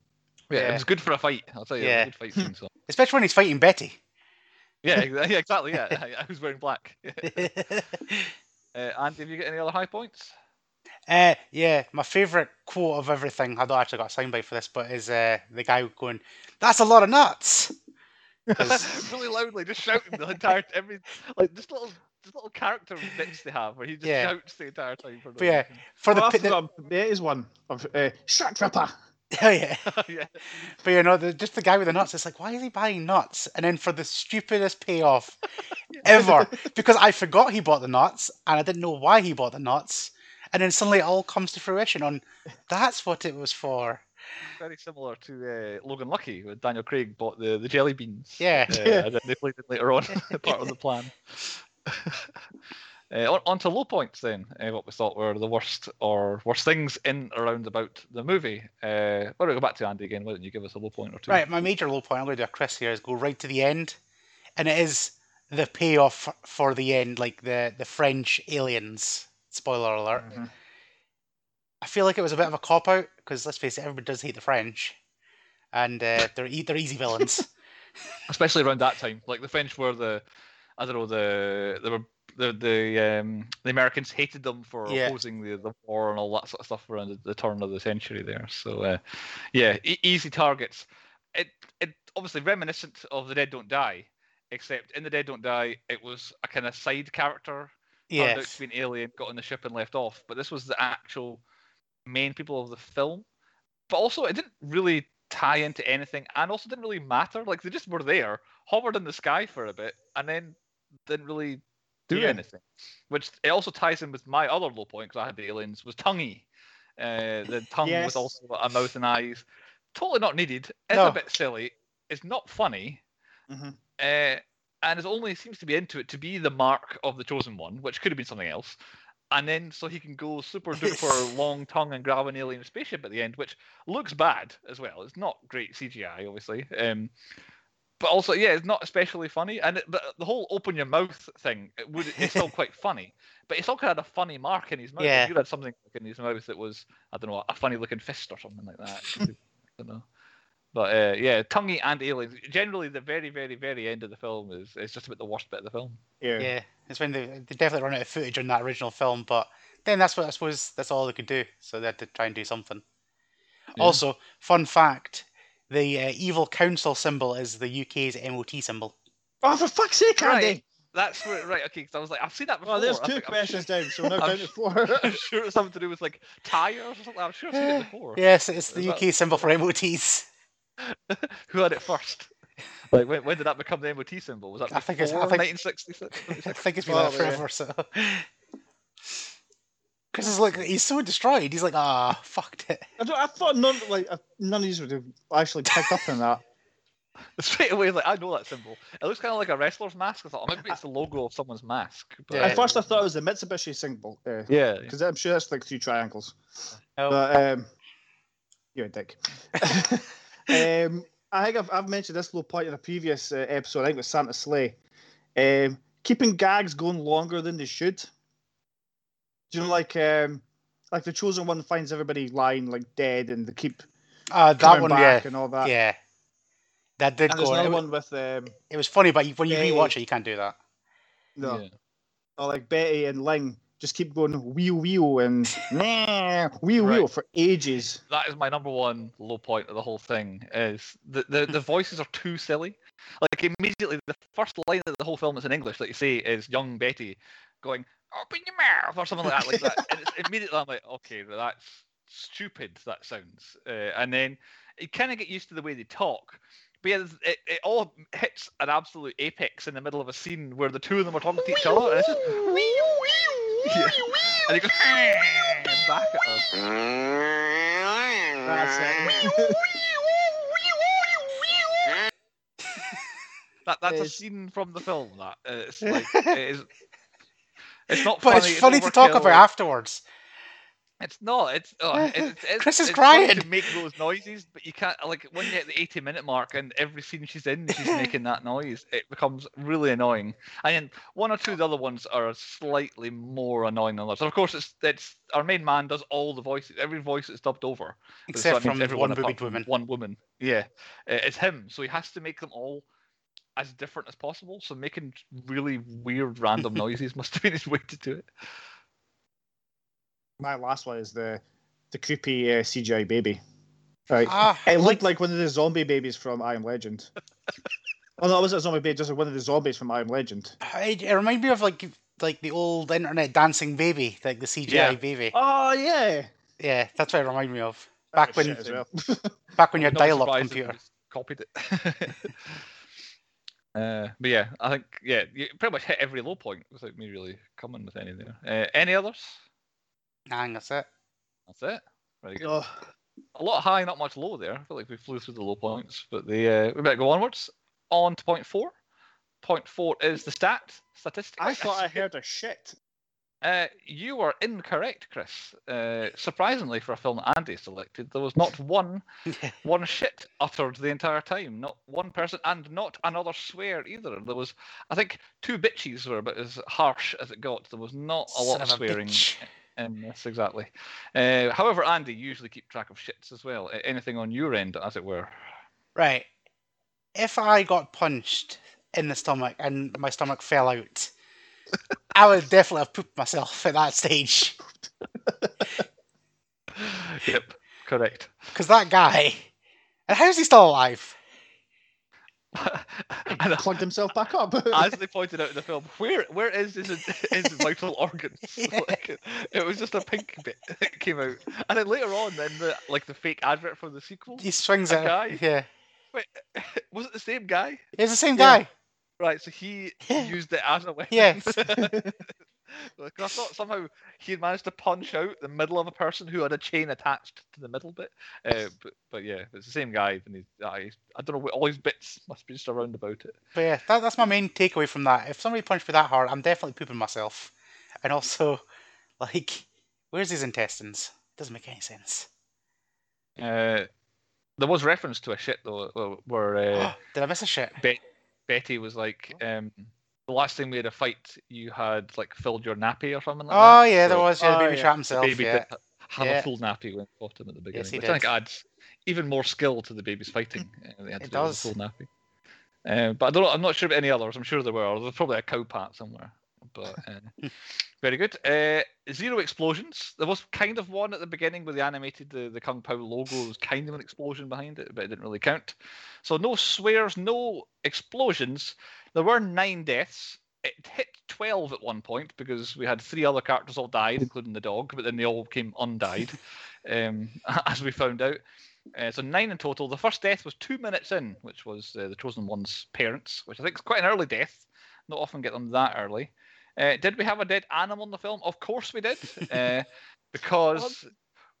Yeah, Yeah. it was good for a fight. I'll tell you, Yeah. it was a good fight scene. So. [LAUGHS] Especially when he's fighting Betty. Yeah, exa- yeah, exactly. Yeah, [LAUGHS] I, I was wearing black. [LAUGHS] uh, Andy, have you got any other high points? Uh, yeah, my favourite quote of everything, I don't actually got a soundbite for this, but is uh, the guy going, That's a lot of nuts! 'Cause- really loudly, just shouting the entire every like just little just little character bits they have where he just Yeah. shouts the entire time for no But yeah, for the, I pi- the forgot one of uh, Shark Ripper. [LAUGHS] oh, yeah. [LAUGHS] yeah. But you know, the, just the guy with the nuts, it's like, why is he buying nuts? And then for the stupidest payoff [LAUGHS] ever, because I forgot he bought the nuts and I didn't know why he bought the nuts. And then suddenly it all comes to fruition on that's what it was for. Very similar to uh, Logan Lucky when Daniel Craig bought the, the jelly beans. Yeah. Uh, and then they played it later on, part of the plan. [LAUGHS] Uh, on, on to low points then. Uh, what we thought were the worst or worst things in around about the movie. Uh, why don't we go back to Andy again? Why don't you give us a low point or two? Right, my major low point, I'm going to do a Chris here, is go right to the end. And it is the payoff for the end, like the, the French aliens. Spoiler alert. Mhm. I feel like it was a bit of a cop out because let's face it, everybody does hate the French, and uh, they're e- they're easy villains. [LAUGHS] especially around that time. Like the French were the, I don't know, the were the the um the Americans hated them for Yeah. opposing the, the war and all that sort of stuff around the, the turn of the century there. So uh, yeah, e- easy targets. It it obviously reminiscent of the Dead Don't Die, except in the Dead Don't Die it was a kind of side character turned out yes. to be an alien, got on the ship and left off. But this was the actual main people of the film. But also, it didn't really tie into anything, and also didn't really matter. Like they just were there, hovered in the sky for a bit, and then didn't really do Yeah. anything. Which it also ties in with my other low point because I had the aliens was tonguey. Uh, the tongue Yes. was also a mouth and eyes. Totally not needed. It's No. a bit silly. It's not funny. Mhm. Uh, and is only seems to be into it to be the mark of the chosen one, which could have been something else. And then so he can go super duper [LAUGHS] long tongue and grab an alien spaceship at the end, which looks bad as well. It's not great CGI, obviously. Um, but also, yeah, it's not especially funny. And it, but the whole open your mouth thing, it would it's still [LAUGHS] quite funny. But it's all kind of a funny mark in his mouth. Yeah. You had something in his mouth that was, I don't know, a funny looking fist or something like that. I don't know. But uh, yeah, tonguey and aliens. Generally, the very, very, very end of the film is, is just about the worst bit of the film. Yeah. Yeah, it's when they, they definitely run out of footage on that original film, but then that's what I suppose that's all they could do, so they had to try and do something. Yeah. Also, fun fact: the uh, evil council symbol is the UK's MOT symbol. Oh, for fuck's sake, Right. Andy! That's where, right. Okay, because I was like, I've seen that before. Well, there's two think- I'm questions down, so we're now I'm down to four. [LAUGHS] I'm sure it's something to do with like tires or something. I'm sure I've seen it [SIGHS] before. Yes, it's the Is that- UK symbol for MOTs. [LAUGHS] Who had it first? Like when, when did that become the MOT symbol? Was that I think it's- I before think- 1966? [LAUGHS] I think it's been there Probably, yeah. forever. So, Chris is like, he's so destroyed. He's like, ah, fucked it. I, don't, I thought none like uh, none of these would have actually picked up on that. [LAUGHS] Straight away, like I know that symbol. It looks kind of like a wrestler's mask. I thought oh, maybe it's the logo of someone's mask. But, Yeah. At first, I thought it was the Mitsubishi symbol. Uh, yeah, because I'm sure that's like three triangles. Oh, But um, you're a dick. [LAUGHS] um, I think I've, I've mentioned this little point in a previous uh, episode. I think it was Santa Slay. Um, keeping gags going longer than they should. Do you know, like, um, like the chosen one finds everybody lying like dead, and they keep uh, that coming one, back yeah, and all that. yeah, that did And there's go. another It, one with um, it was funny, but you- when you Hey. rewatch it, you can't do that. no, yeah. or like Betty and Ling just keep going wheel wheel and [LAUGHS] nah, wheel wheel for ages. that is my number one low point of the whole thing. Is the, the the voices are too silly. Like immediately, the first line of the whole film is in English that you say is young Betty going "open your mouth" or something like that. Like that, [LAUGHS] and it's immediately I'm like, okay, well, that's stupid. That sounds. Uh, and then you kind of get used to the way they talk. But yeah, it, it all hits an absolute apex in the middle of a scene where the two of them are talking to each other, and it's just [LAUGHS] Yeah. and he goes back at her. That's it. [LAUGHS] That that's a scene from the film. That uh, it's like it is. It's not [LAUGHS] But funny. it's funny to talk about afterwards. It's not. It's, [LAUGHS] uh, it's, it's Chris is it's crying. to make those noises, but you can't like when you hit the eighty minute mark and every scene she's in, she's [LAUGHS] making that noise. It becomes really annoying. And then one or two of the other ones are slightly more annoying than others. And of course, it's it's our main man does all the voices. Every voice is dubbed over. Except means from everyone one boobied woman. One woman. Yeah, it's him. So he has to make them all as different as possible. So making really weird random noises [LAUGHS] must have been his way to do it. My last one is the the creepy uh, CGI baby. Right. Ah, It looked like one of the zombie babies from I Am Legend. [LAUGHS] oh no, it wasn't a zombie baby, just one of the zombies from I Am Legend. it, it reminded me of like like the old internet dancing baby, like the CGI Yeah. baby. Oh yeah. Yeah, that's what it reminded me of. Back when shit as well. [LAUGHS] back when you had Not dial-up computer. Copied it. Uh, but yeah, I think yeah, you pretty much hit every low point without me really coming with any there. Uh, any others? Nah, that's it. That's it. Very good. Oh, A lot high, not much low there. I feel like we flew through the low points, but the uh, we better go onwards. On to point four. Point four is the stat statistic. I thought I [LAUGHS] heard a shit. Uh, you were incorrect, Chris. Uh, surprisingly, for a film that Andy selected, there was not one [LAUGHS] one shit uttered the entire time. Not one person, and not another swear either. There was, I think, two bitches were about as harsh as it got. There was not a lot Son of swearing in this exactly. Uh, however, Andy usually keep track of shits as well. Anything on your end, as it were. Right. If I got punched in the stomach and my stomach fell out, I would definitely have pooped myself at that stage. [LAUGHS] yep, correct. Because that guy, and how's he still alive? [LAUGHS] and Plugged himself back up. [LAUGHS] as they pointed out in the film, where where is his his vital organs? Yeah. Like, it, it was just a pink bit that came out, and then later on, then the like the fake advert for the sequel. He swings A it. guy? Yeah, Wait, was it the same guy? it's the same Yeah. guy. Right, so he [LAUGHS] used it as a weapon. Yes. [LAUGHS] I thought somehow he had managed to punch out the middle of a person who had a chain attached to the middle bit. Uh, but, but yeah, it's the same guy. And he's, uh, he's, I don't know, what- all his bits must be just around about it. But yeah, that, that's my main takeaway from that. If somebody punched me that hard, I'm definitely pooping myself. And also, [LAUGHS] like, where's his intestines? doesn't make any sense. Uh, there was reference to a shit though, wh- where uh, [GASPS] Did I miss a shit? Be- Betty was like, um, the last time we had a fight, you had like filled your nappy or something like that. Oh that. yeah, there So was. Yeah, the Oh, baby yeah. shot the himself. baby yeah. did ha- have Yeah. a full nappy when it caught him at the beginning, Yes, he which I think did. adds even more skill to the baby's fighting. uh, they had to It do it with a does. full nappy. Uh, but I don't. know- I'm not sure about any others. I'm sure there were. There's probably a cow pat somewhere. But uh, very good. Uh, zero explosions. There was kind of one at the beginning where they animated the, the Kung Pao logo. There was kind of an explosion behind it, but it didn't really count. So no swears, no explosions. There were nine deaths. It hit 12 at one point because we had three other characters all died, including the dog, but then they all came undied, [LAUGHS] um, [LAUGHS] as we found out. Uh, so nine in total. The first death was two minutes in, which was uh, the chosen one's parents, which I think is quite an early death. Not often get them that early. Uh, did we have a dead animal in the film? Of course we did, uh, [LAUGHS] because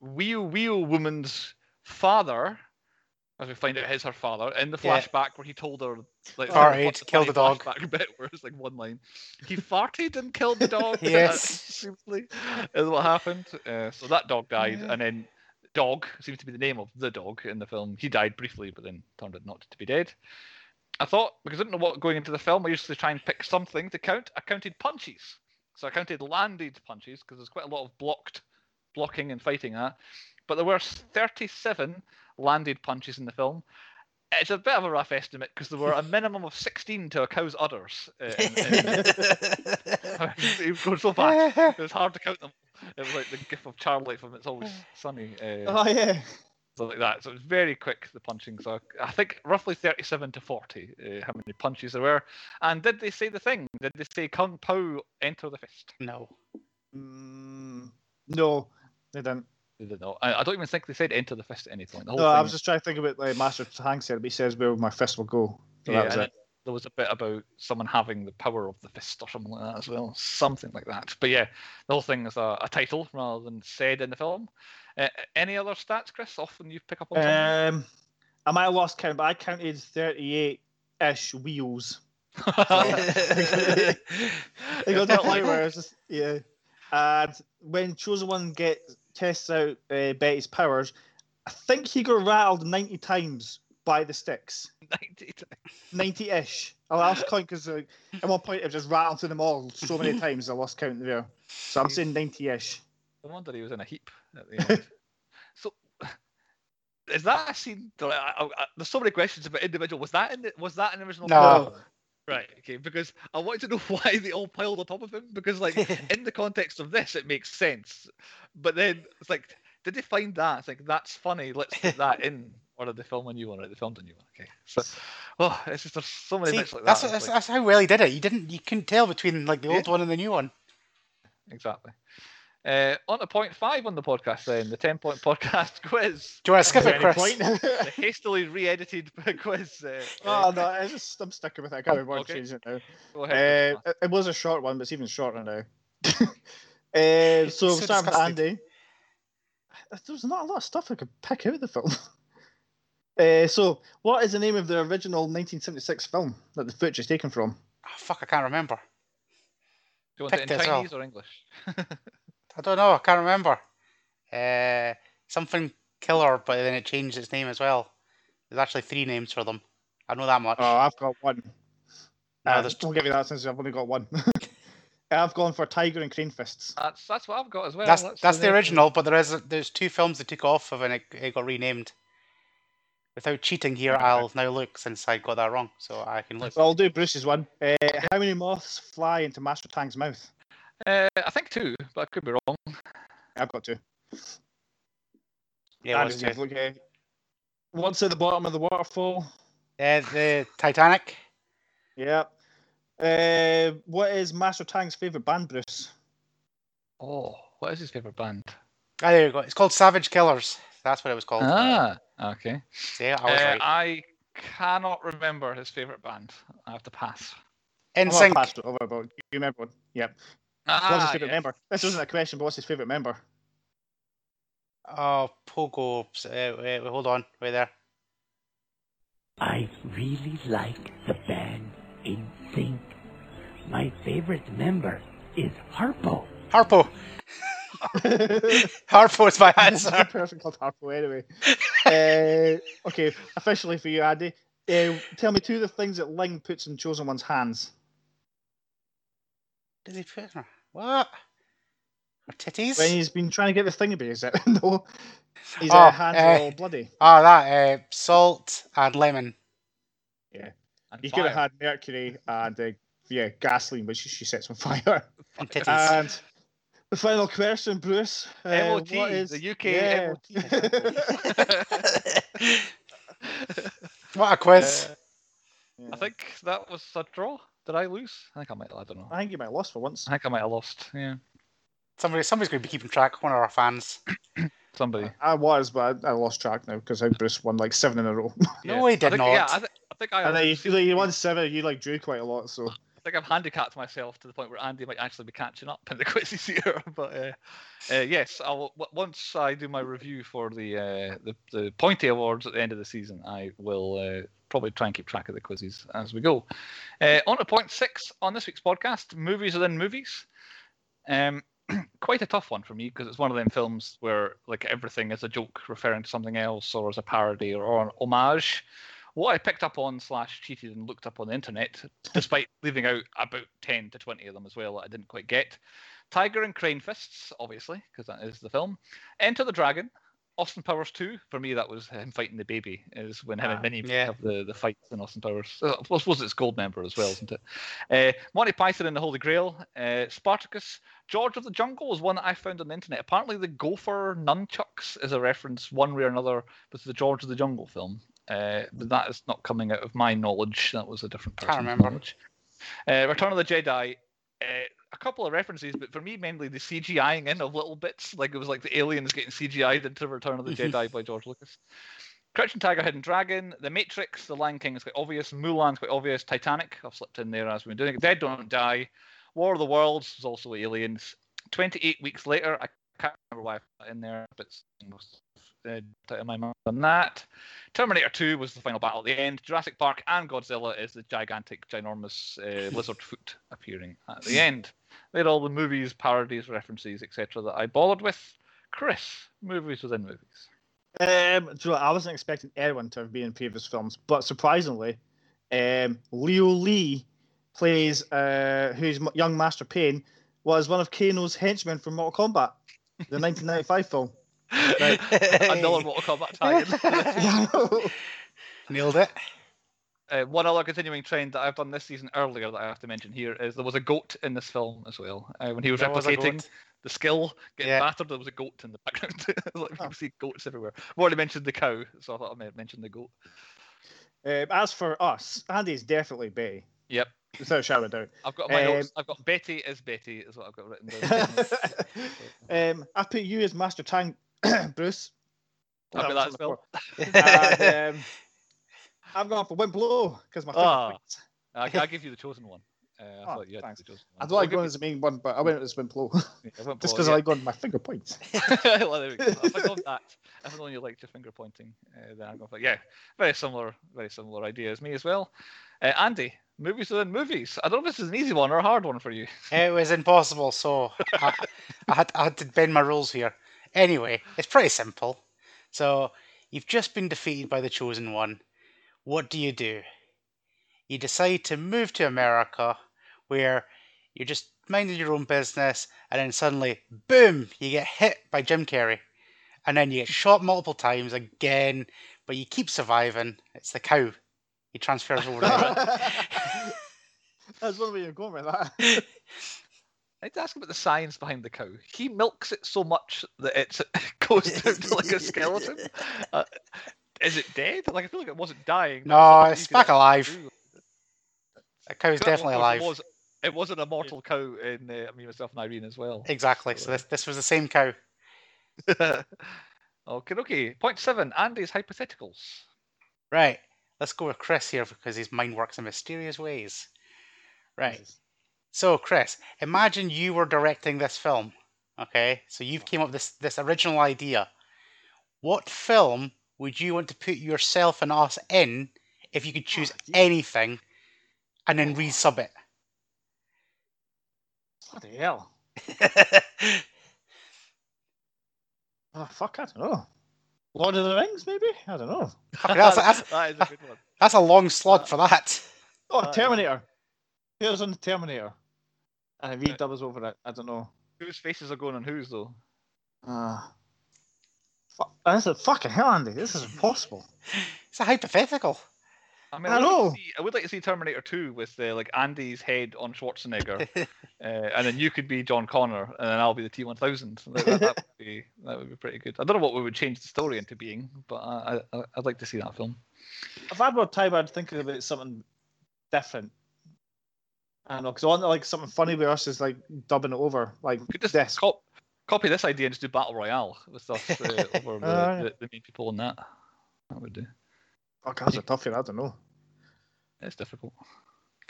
Wheel Wheel Woman's father, as we find out, is her father in the Yeah. flashback where he told her like Farted, what's killed the dog. [LAUGHS] bit where it's like one line. He farted and killed the dog. [LAUGHS] Yes. seemingly is what happened. Uh, so that dog died, Yeah. and then dog seems to be the name of the dog in the film. He died briefly, but then turned out not to be dead. I thought because I didn't know what going into the film, I used to try and pick something to count. I counted punches, so I counted landed punches because there's quite a lot of blocked, blocking and fighting at. But there were 37 landed punches in the film. It's a bit of a rough estimate because there were a minimum of 16 to a cow's udders. Uh, in- in- [LAUGHS] [LAUGHS] it was going so fast. It was hard to count them. It was like the gif of Charlie from It's Always Sunny. Uh, Oh yeah. So like that. So it was very quick the punching. So I think roughly 37 to 40, uh, how many punches there were. And did they say the thing? Did they say Kung Pao enter the fist? no. Mm, no, they didn't. They didn't. I, I don't even think they said enter the fist at any point. The whole No, I was just trying to think about like Master Hank said, but he says where my fist will go. So yeah, that was and it. then there was a bit about someone having the power of the fist or something like that as well, something like that. But yeah, the whole thing is a, a title rather than said in the film. Uh, any other stats, Chris? Often you pick up on something. Um, I might have lost count, but I counted 38 ish wheels. It got to the point where it's just, yeah. And when Chosen One get tests out uh, Betty's powers, I think he got rattled 90 times by the sticks. 90 90 ish. I lost count because uh, at one point it just rattled through them all so many [LAUGHS] times I lost count there. So I'm saying 90 ish. No wonder he was in a heap at the end. [LAUGHS] so, is that a scene? I, I, I, there's so many questions about individual. Was that in the, was that an original? No. film? Right. Okay. Because I wanted to know [LAUGHS] why they all piled on top of him. Because like in the context of this, it makes sense. But then it's like, did they find that? It's like that's funny. Let's put that in. Or did they film a new one? Right, they filmed a new one. Okay. So, oh, it's just there's so many See, bits like that's, that. that's, like- that's how well he did it. You didn't, you couldn't tell between like the old Yeah. one and the new one. exactly. Uh, on to point five on the podcast then, the ten point [LAUGHS] podcast quiz. Do you want to skip it, any Chris? point. [LAUGHS] the hastily re-edited [LAUGHS] quiz. Uh, oh uh, no, I just I'm sticking with it. I can't Oh, remember okay. change it now. go ahead. Uh, it, it was a short one, but it's even shorter now. uh, so So we'll start with. Andy. There's not a lot of stuff I could pick out of the film. Uh, so, what is the name of the original 1976 film that the footage is taken from? Oh, fuck, I can't remember. Do you want it in it as well. Chinese or English? [LAUGHS] I don't know. I can't remember. Uh, something killer, but then it changed its name as well. There's actually three names for them. I know that much. Oh, I've got one. No, Uh, there's we'll give you that since I've only got one. [LAUGHS] I've gone for Tiger and Crane Fists. That's that's what I've got as well. that's that's the name. original, but there is there's two films they took off of and it, it got renamed. Without cheating here, Okay. I'll now look since I got that wrong, so I can look. So I'll do Bruce's one. Uh, how many moths fly into Master Tang's mouth? Uh, I think two, but I could be wrong. I've got two. Yeah, it Andy's was two. look, uh, What's at the bottom of the waterfall? Uh, the Titanic. Yeah. Uh, what is Master Tang's favourite band, Bruce? Oh, what is his favorite band? Ah, there you go. It's called Savage Killers. That's what it was called. Ah, okay. See, I was Uh, right. I cannot remember his favorite band. I have to pass. I'm In not sync. passed it over, but you remember one. Yep. What's his Ah, favourite yes. member? This wasn't a question, but what's his favourite member? Oh, Pogo. Uh, wait, wait, hold on. Wait there. I really like the band in sync. My favorite member is Harpo. Harpo. Harpo is my That's answer. a person called Harpo anyway. uh, okay, officially for you, Andy. Uh, tell me two of the things that Ling puts in Chosen One's hands. Does he put her? What? Her titties? When he's been trying to get the thingy, is it? [LAUGHS] no. His Oh, uh, hands uh, are all bloody. Oh, that uh, salt and lemon. And He could have had mercury and uh, yeah, gasoline, which she sets on fire. And [LAUGHS] titties. And the final question, Bruce. Uh, MOT, what is the UK yeah. [LAUGHS] what a quiz. Uh, I think that was a draw. Did I lose? I think I might. I don't know. I think you might have lost for once. I think I might have lost. Yeah, Somebody, somebody's going to be keeping track. One of our fans. [COUGHS] somebody. I was, but I, I lost track now because I Bruce won like seven in a row. No, he I did think, not. Yeah, I, th- I think I. and then you feel like you won seven, you like drew quite a lot. So Think I've handicapped myself to the point where Andy might actually be catching up in the [LAUGHS] quizzes here. [LAUGHS] But uh, uh, yes, I'll once I do my review for the, uh, the the Pointy Awards at the end of the season, I will uh, probably try and keep track of the quizzes as we go. Uh, on to point six on this week's podcast: movies within movies. Um, [CLEARS THROAT] quite a tough one for me because it's one of them films where like everything is a joke referring to something else or as a parody or, or an homage. What I picked up on slash cheated and looked up on the internet, [LAUGHS] despite leaving out about ten to twenty of them as well that I didn't quite get. Tiger and Crane Fists, obviously, because that is the film. Enter the Dragon, Austin Powers 2. For me, that was him fighting the baby, is when him Ah, and Minnie yeah. have the, the fights in Austin Powers. Uh, I suppose it's Goldmember as well, isn't it? Uh, Monty Python and the Holy Grail, uh, Spartacus, George of the Jungle was one that I found on the internet. Apparently, the Gopher Nunchucks is a reference, one way or another, with the George of the Jungle film. Uh, but that is not coming out of my knowledge. That was a different person. I Can't remember. knowledge. Uh, Return of the Jedi. Uh, a couple of references, but for me, mainly the CGIing in of little bits. Like it was like the aliens getting CGI'd into Return of the Jedi [LAUGHS] by George Lucas. Crouching Tiger, Hidden Dragon, The Matrix, The Lion King is quite obvious, Mulan's quite obvious, Titanic, I've slipped in there as we've been doing it. Dead Don't Die, War of the Worlds is also aliens. 28 weeks later, I can't remember why I put that in there, but it's most uh, out of my mind on that. Terminator 2 was the final battle at the end. Jurassic Park and Godzilla is the gigantic, ginormous uh, [LAUGHS] lizard foot appearing at the end. They're all the movies, parodies, references, etc. that I bothered with. Chris, movies within movies. Um, do you know, what, I wasn't expecting anyone to have been in previous films, but surprisingly, um, Leo Lee plays uh, who's young Master Pain was one of Kano's henchmen from Mortal Kombat, the 1995 film. Another [LAUGHS] Mortal Kombat [LAUGHS] tie-in. [LAUGHS] Nailed it. Uh, one other continuing trend that I've done this season earlier that I have to mention here is there was a goat in this film as well. Uh, when he was There replicating goat. the skill, getting Yeah. battered, there was a goat in the background. like, Oh. You see goats everywhere. I've already mentioned the cow, so I thought I might mention the goat. Um, as for us, Andy's definitely Bay. Yep. Without a shadow of a. I've got my Um, notes. I've got Betty as Betty, is what I've got written down. [LAUGHS] um, I put you as Master Tang, [COUGHS] Bruce. I've got that was spell. [LAUGHS] And, [LAUGHS] um, I'm going for Wind Blow because my favorite Ah. points. I, I give you the chosen one. Uh, I Oh, thought you had thanks. the chosen I one. don't like I'll give going as the main one, but I went with Wind Blow yeah, I just because yeah. I like going my finger points. well, there we go. If I got that, if I know you liked your finger pointing, uh, then I'm going for yeah, very similar, very similar idea as me as well. Uh, Andy, movies within movies. I don't know if this is an easy one or a hard one for you. [LAUGHS] It was impossible, so I, I, had, I had to bend my rules here. Anyway, it's pretty simple. So, you've just been defeated by the Chosen One. What do you do? You decide to move to America, where you're just minding your own business, and then suddenly, boom, you get hit by Jim Carrey. And then you get shot multiple times again, but you keep surviving. It's the cow. He transfers over there. [LAUGHS] That's one way you're going with that. [LAUGHS] I need to ask about the science behind the cow. He milks it so much that it [LAUGHS] goes down to like a skeleton. Uh, is it dead? Like I feel like it wasn't dying. No, it's back alive. A cow is definitely alive. It, was, it wasn't a mortal cow in uh, me, myself, and Irene as well. Exactly. So this this was the same cow. okay, okay. Point seven. Andy's hypotheticals. Right. Let's go with Chris here because his mind works in mysterious ways. Right. So, Chris, imagine you were directing this film. Okay, so you've came up with this this original idea. What film would you want to put yourself and us in if you could ah, choose anything, and then oh. resub it? Bloody hell. Oh, [LAUGHS] fuck, I don't know. Lord of the Rings, maybe? I don't know. That's, that's, that is a good one. that's a long slog for that. Oh, Uh, Terminator. Here's on the Terminator. And if he doubles over it, I don't know. Whose faces are going on whose though? Uh, fuck, this is fucking hell, Andy. This is impossible. [LAUGHS] It's a hypothetical. I mean, I I, would like to see, I would like to see Terminator 2 with uh, like Andy's head on Schwarzenegger, [LAUGHS] uh, and then you could be John Connor, and then I'll be the T1000. That, that, that would be that would be pretty good. I don't know what we would change the story into being, but I, I I'd like to see that film. If I had more time, I'd think about something different. I don't know, because I want like something funny with us is like dubbing it over. Like We could just this. cop, copy this idea and just do battle royale with us uh, [LAUGHS] over the, the, the main people in that. That would do. Fuck, that's a tough one. I don't know. It's difficult.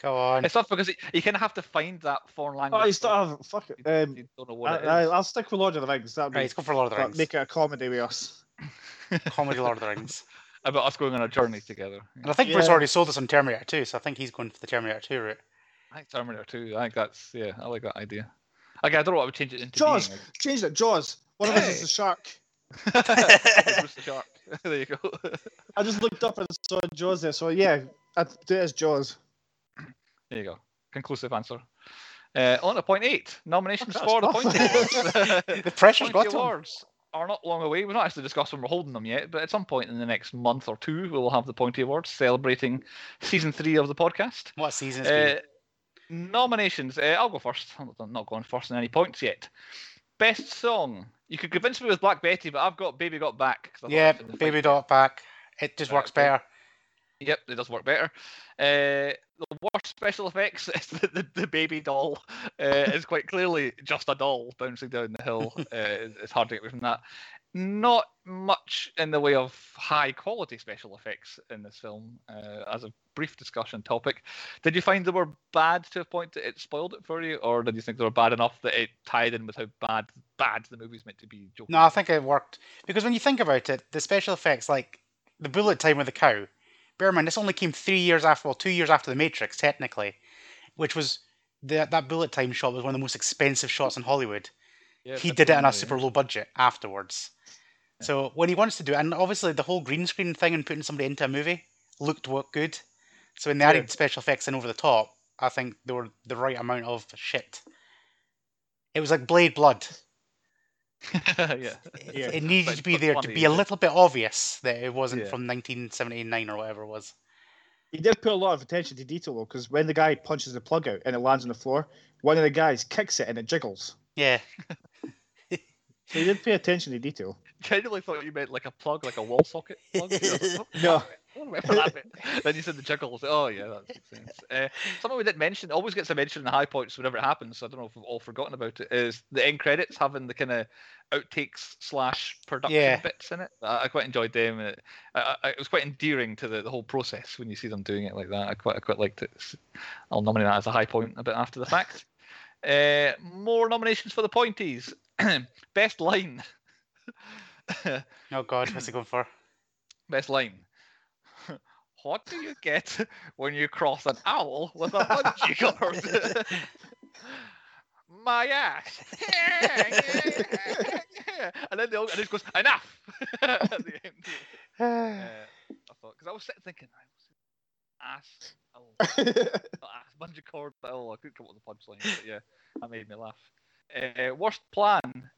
Go on. It's tough because you, you kind of have to find that foreign language. Oh, you still have fuck it. Um, you don't know what I, it is. I, I'll stick with Lord of the Rings. That'll Right, let's go for Lord of the Rings. make it a comedy with us. [LAUGHS] Comedy Lord of the Rings. About us going on a journey together. And I think Bruce Yeah. already sold us on Terminator 2, so I think he's going for the Terminator 2 route. I think Terminator 2. I think that's yeah. I like that idea. Okay, I don't know what I would change it into. Jaws. Being, Change it. Jaws. One of us is Hey. [LAUGHS] the shark. Like. Bruce the Shark. there you go. [LAUGHS] I just looked up and saw Jaws there. So yeah, I'd do it as Jaws. there you go. Conclusive answer. Uh, on to point eight. Nominations Fuck, for the that's Pointy Awards. [LAUGHS] The pressure's Pointy got. Awards are not long away. We've not actually discussed when we're holding them yet, but at some point in the next month or two, we will have the Pointy Awards celebrating season three of the podcast. What season is it? Uh, nominations. Uh, I'll go first. I'm not- not going first in any points yet. Best song. You could convince me with Black Betty, but I've got Baby Got Back. I Yeah, that's in the Baby. Dot back. It just works okay. better. Yep, it does work better. Uh, the worst special effects [LAUGHS] is the, the, the baby doll. Uh, is quite clearly just a doll bouncing down the hill. [LAUGHS] uh, it's it's hard to get away from that. Not much in the way of high quality special effects in this film. Uh, as a brief discussion topic, did you find they were bad to a point that it spoiled it for you, or did you think they were bad enough that it tied in with how bad bad the movie's meant to be? Joking? No, I think it worked. Because when you think about it, the special effects, like the bullet time with the cow, bear in mind, this only came three years after, well, two years after The Matrix, technically, which was the, that bullet time shot was one of the most expensive shots in Hollywood. Yeah, he did it on a super low budget afterwards. So when he wants to do it, and obviously the whole green screen thing and putting somebody into a movie looked what good. So when they Yeah. added special effects in over the top, I think they were the right amount of shit. It was like Blade Blood. [LAUGHS] yeah. It- Yeah. It needed But- to be but there to be a little bit obvious that it wasn't Yeah. from 1979 or whatever it was. He did put a lot of attention to detail though, because when the guy punches the plug out and it lands on the floor, one of the guys kicks it and it jiggles. Yeah. [LAUGHS] So he did pay attention to detail. I [LAUGHS] genuinely thought you meant like a plug, like a wall socket plug. [LAUGHS] you No. I don't remember that bit. then you said the jiggles. Oh yeah, that makes sense. [LAUGHS] Uh, something we didn't mention always gets a mention in the high points whenever it happens. So I don't know if we've all forgotten about it. Is the end credits having the kind of outtakes slash production Yeah. bits in it? I, I quite enjoyed them. It, I, I, it was quite endearing to the, the whole process when you see them doing it like that. I quite I quite liked it. I'll nominate that as a high point a bit after the fact. Uh, more nominations for the pointies. [COUGHS] Best line. Oh God, what's he going for? [COUGHS] Best line. [LAUGHS] What do you get when you cross an owl with a bungee [LAUGHS] cord? [LAUGHS] My ass. and then the old, and it goes enough at the end. [SIGHS] Uh, I thought because I was sitting thinking, ass, owl, not ass, bungee cord, owl. I couldn't come up with a punchline, but yeah, that made me laugh. Uh, worst plan.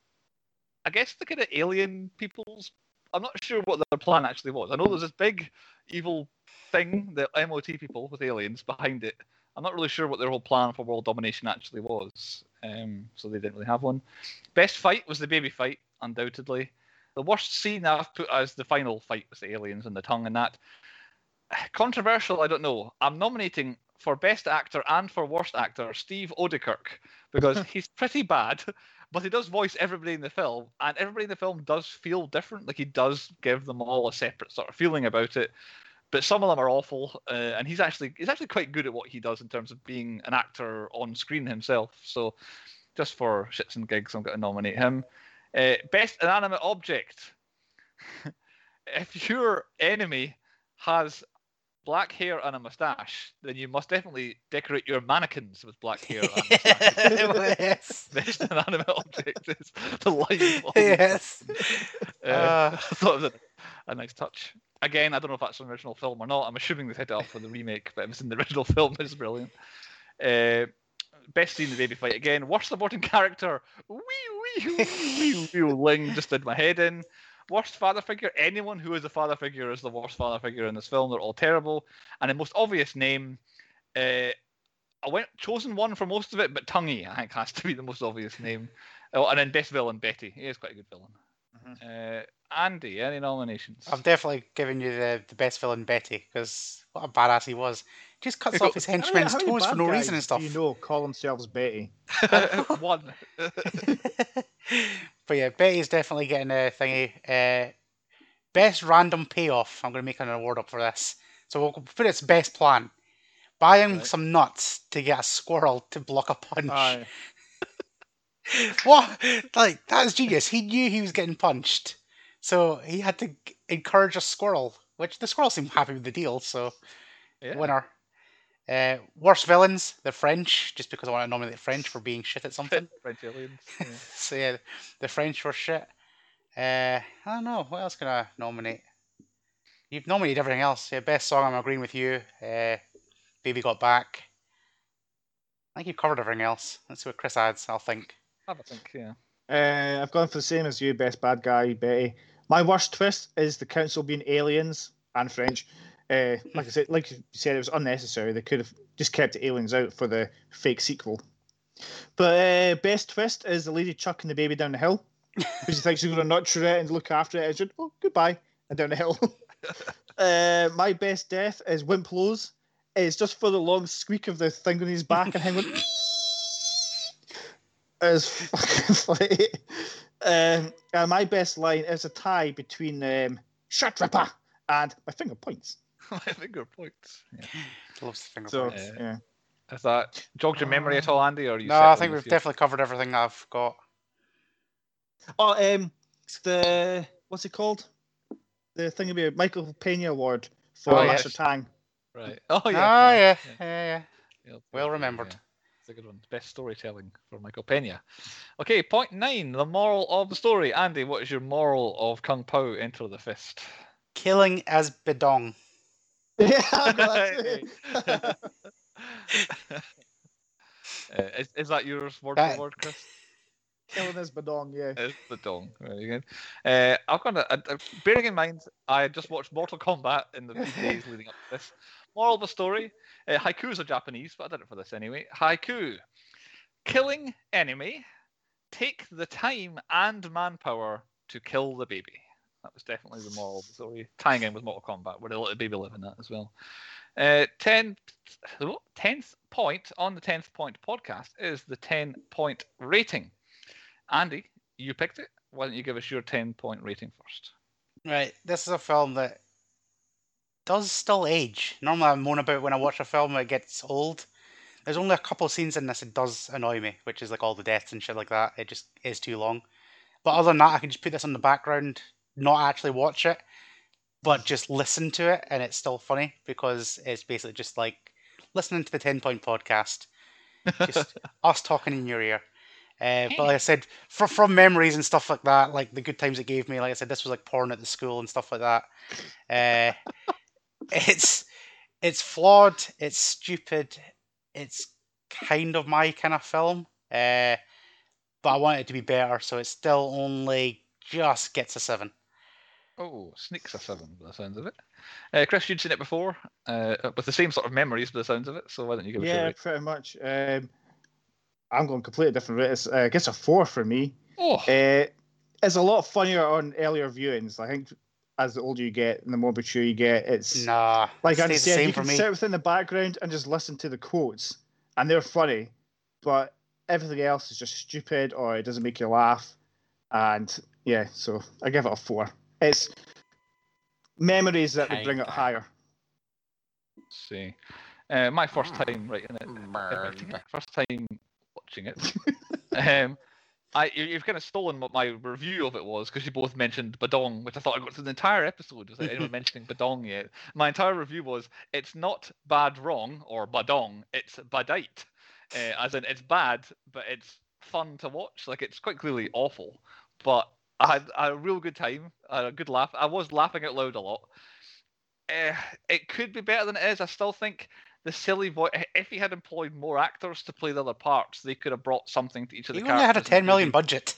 I guess the kind of alien people's. I'm not sure what their plan actually was. I know there's this big evil thing, the MOT people with aliens behind it. I'm not really sure what their whole plan for world domination actually was. Um, so they didn't really have one. Best fight was the baby fight, undoubtedly. The worst scene I've put as the final fight was the aliens and the tongue and that. [SIGHS] Controversial, I don't know. I'm nominating for best actor and for worst actor Steve Oedekerk because [LAUGHS] he's pretty bad, but he does voice everybody in the film, and everybody in the film does feel different. Like he does give them all a separate sort of feeling about it. but some of them are awful. Uh, and he's actually he's actually quite good at what he does in terms of being an actor on screen himself. So just for shits and gigs, I'm going to nominate him. Uh, best inanimate object. [LAUGHS] if your enemy has black hair and a mustache, then you must definitely decorate your mannequins with black hair and mustache. yes. Best inanimate object is the lion. Yes. Uh, Uh. I thought it was a, a nice touch. Again, I don't know if that's an original film or not. I'm assuming they set it up for the remake, but if it's in the original film, it's brilliant. Uh, best scene in the baby fight again. Worst supporting character. Wee wee wee wee wee. Ling just did my head in. Worst father figure. Anyone who is a father figure is the worst father figure in this film. They're all terrible. And the most obvious name. Uh, I went chosen one for most of it, but Tonguey I think has to be the most obvious name. Oh, and then best villain Betty. He is quite a good villain. Uh, Andy, any nominations? I'm definitely giving you the, the best villain, Betty, because what a badass he was. Just cuts He off his How henchmen's how many toes for no reason and stuff. You know, call themselves Betty. [LAUGHS] [LAUGHS] one. [LAUGHS] but yeah, Betty's definitely getting a thingy. Uh, best random payoff. I'm going to make an award up for this. So we'll put its best plan. Buying Right. some nuts to get a squirrel to block a punch. Aye. [LAUGHS] What? Like that's genius. He knew he was getting punched, so he had to encourage a squirrel. Which the squirrel seemed happy with the deal, so Yeah. winner. Uh, worst villains, the French, just because I want to nominate the French for being shit at something. [LAUGHS] French aliens. Yeah. [LAUGHS] so yeah, the French were shit. Uh, I don't know. What else can I nominate? You've nominated everything else. Yeah, best song. I'm agreeing with you. Uh, Baby Got Back. I think you've covered everything else. Let's see what Chris adds. I'll think. Have a think, yeah. Uh, I've gone for the same as you, best bad guy, Betty. My worst twist is the council being aliens and French. Uh, like I said, like you said, it was unnecessary. They could have just kept the aliens out for the fake sequel. But uh, best twist is the lady chucking the baby down the hill because she thinks she's going to nurture it and look after it. And she, oh, goodbye, and down the hill. [LAUGHS] uh, my best death is Wimp Lo's. It's just for the long squeak of the thing on his back and him going. is fucking [LAUGHS] funny. Um, and my best line is a tie between um, "Shut Ripper" and "My finger points." [LAUGHS] My finger points. Yeah. Loves the finger So points. Yeah. yeah, Is that jogged your memory at all, Andy? Or are you No, I think we've definitely covered everything I've got. Oh, um, the what's it called? The thing about Michael Pena Award for Oh, Master yes. Tang. Right. Oh, Oh, yeah. yeah, yeah, yeah. Yeah, Well yeah, remembered. yeah. It's a good one. Best storytelling for Michael Pena. Okay, point nine. The moral of the story. Andy, what is your moral of Kung Pao Enter the Fist? Killing as Badong. Yeah, I got that too. [LAUGHS] Uh, is, is that yours word for word, Chris? [LAUGHS] Killing his badong, yeah. It's the dong. Very good. Uh, I've got a, a, bearing in mind, I just watched Mortal Kombat in the days leading up to this. Moral of the story: uh, haikus are Japanese, but I did it for this anyway. Haiku: killing enemy, take the time and manpower to kill the baby. That was definitely the moral the story, tying in with Mortal Kombat, where the little baby live in that as well. Uh, 10th, oh, 10th point on the 10th point podcast is the 10 point rating. Andy, you picked it. Why don't you give us your 10 point rating first? Right, this is a film that does still age. Normally, I moan about when I watch a film it gets old. There's only a couple of scenes in this that does annoy me, which is like all the deaths and shit like that. It just is too long. But other than that, I can just put this on the background, not actually watch it, but just listen to it, and it's still funny because it's basically just like listening to the 10 point podcast, just [LAUGHS] us talking in your ear. Uh, but like I said, from from memories and stuff like that, like the good times it gave me, like I said, this was like porn at the school and stuff like that. Uh, [LAUGHS] it's it's flawed, it's stupid, it's kind of my kind of film. Uh, but I want it to be better, so it still only just gets a seven. Oh, sneaks a 7 by the sounds of it. Uh, Chris, you'd seen it before uh, with the same sort of memories by the sounds of it, so why don't you give us your Yeah, rate? pretty much. Um, I'm going completely different rate. It's, uh, I guess a four for me. Oh, Uh, it's a lot funnier on earlier viewings. I think as the older you get and the more mature you get, it's Nah, like it I said, you can me. sit within the background and just listen to the quotes, and they're funny, but everything else is just stupid or it doesn't make you laugh. And yeah, so I give it a four. It's memories that would bring it Kinda. higher. see. Uh, my first time writing it, writing it, first time watching it. [LAUGHS] um, I you- you've kind of stolen what my review of it was because you both mentioned Badong, which I thought I got through the entire episode without anyone [LAUGHS] mentioning Badong yet. My entire review was it's not bad wrong or Badong, it's Badite, uh, as in it's bad, but it's fun to watch. Like it's quite clearly awful, but I had a real good time, a good laugh. I was laughing out loud a lot. Uh, it could be better than it is. I still think the silly voice. If he had employed more actors to play the other parts, they could have brought something to each of the characters. only had a 10 million budget.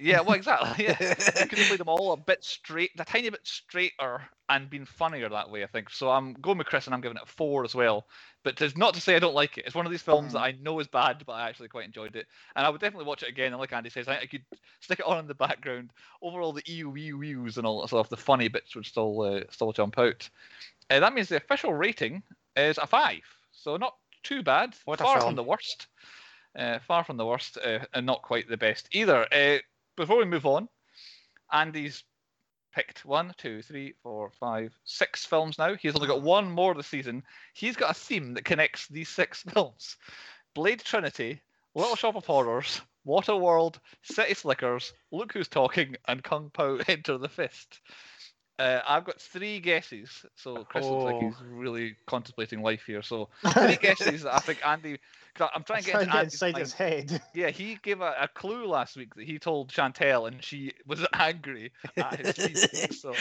Yeah, well, exactly. Yeah, they could have [LAUGHS] played them all a bit straight, a tiny bit straighter, and been funnier that way. I think. So I'm going with Chris, and I'm giving it a four as well. But it's not to say I don't like it. It's one of these films that I know is bad, but I actually quite enjoyed it, and I would definitely watch it again. And like Andy says, I, I could stick it on in the background over all the ew ew ews and all that stuff. The funny bits would still uh, still jump out. Uh, that means the official rating is a five, so not too bad. What far from the worst. Uh, far from the worst, uh, and not quite the best either. Before we move on, Andy's picked one, two, three, four, five, six films now. He's only got one more this season. He's got a theme that connects these six [LAUGHS] films: Blade Trinity, Little Shop of Horrors, Waterworld, City Slickers, Look Who's Talking, and Kung Pao [LAUGHS] Enter the Fist. Uh, I've got three guesses, so Chris looks like Oh. he's really contemplating life here. So three [LAUGHS] guesses. I think Andy. 'cause I'm trying to get Trying to get inside mind. his head. [LAUGHS] Yeah, he gave a, a clue last week that he told Chantel, and she was [LAUGHS] angry at his feedback. So,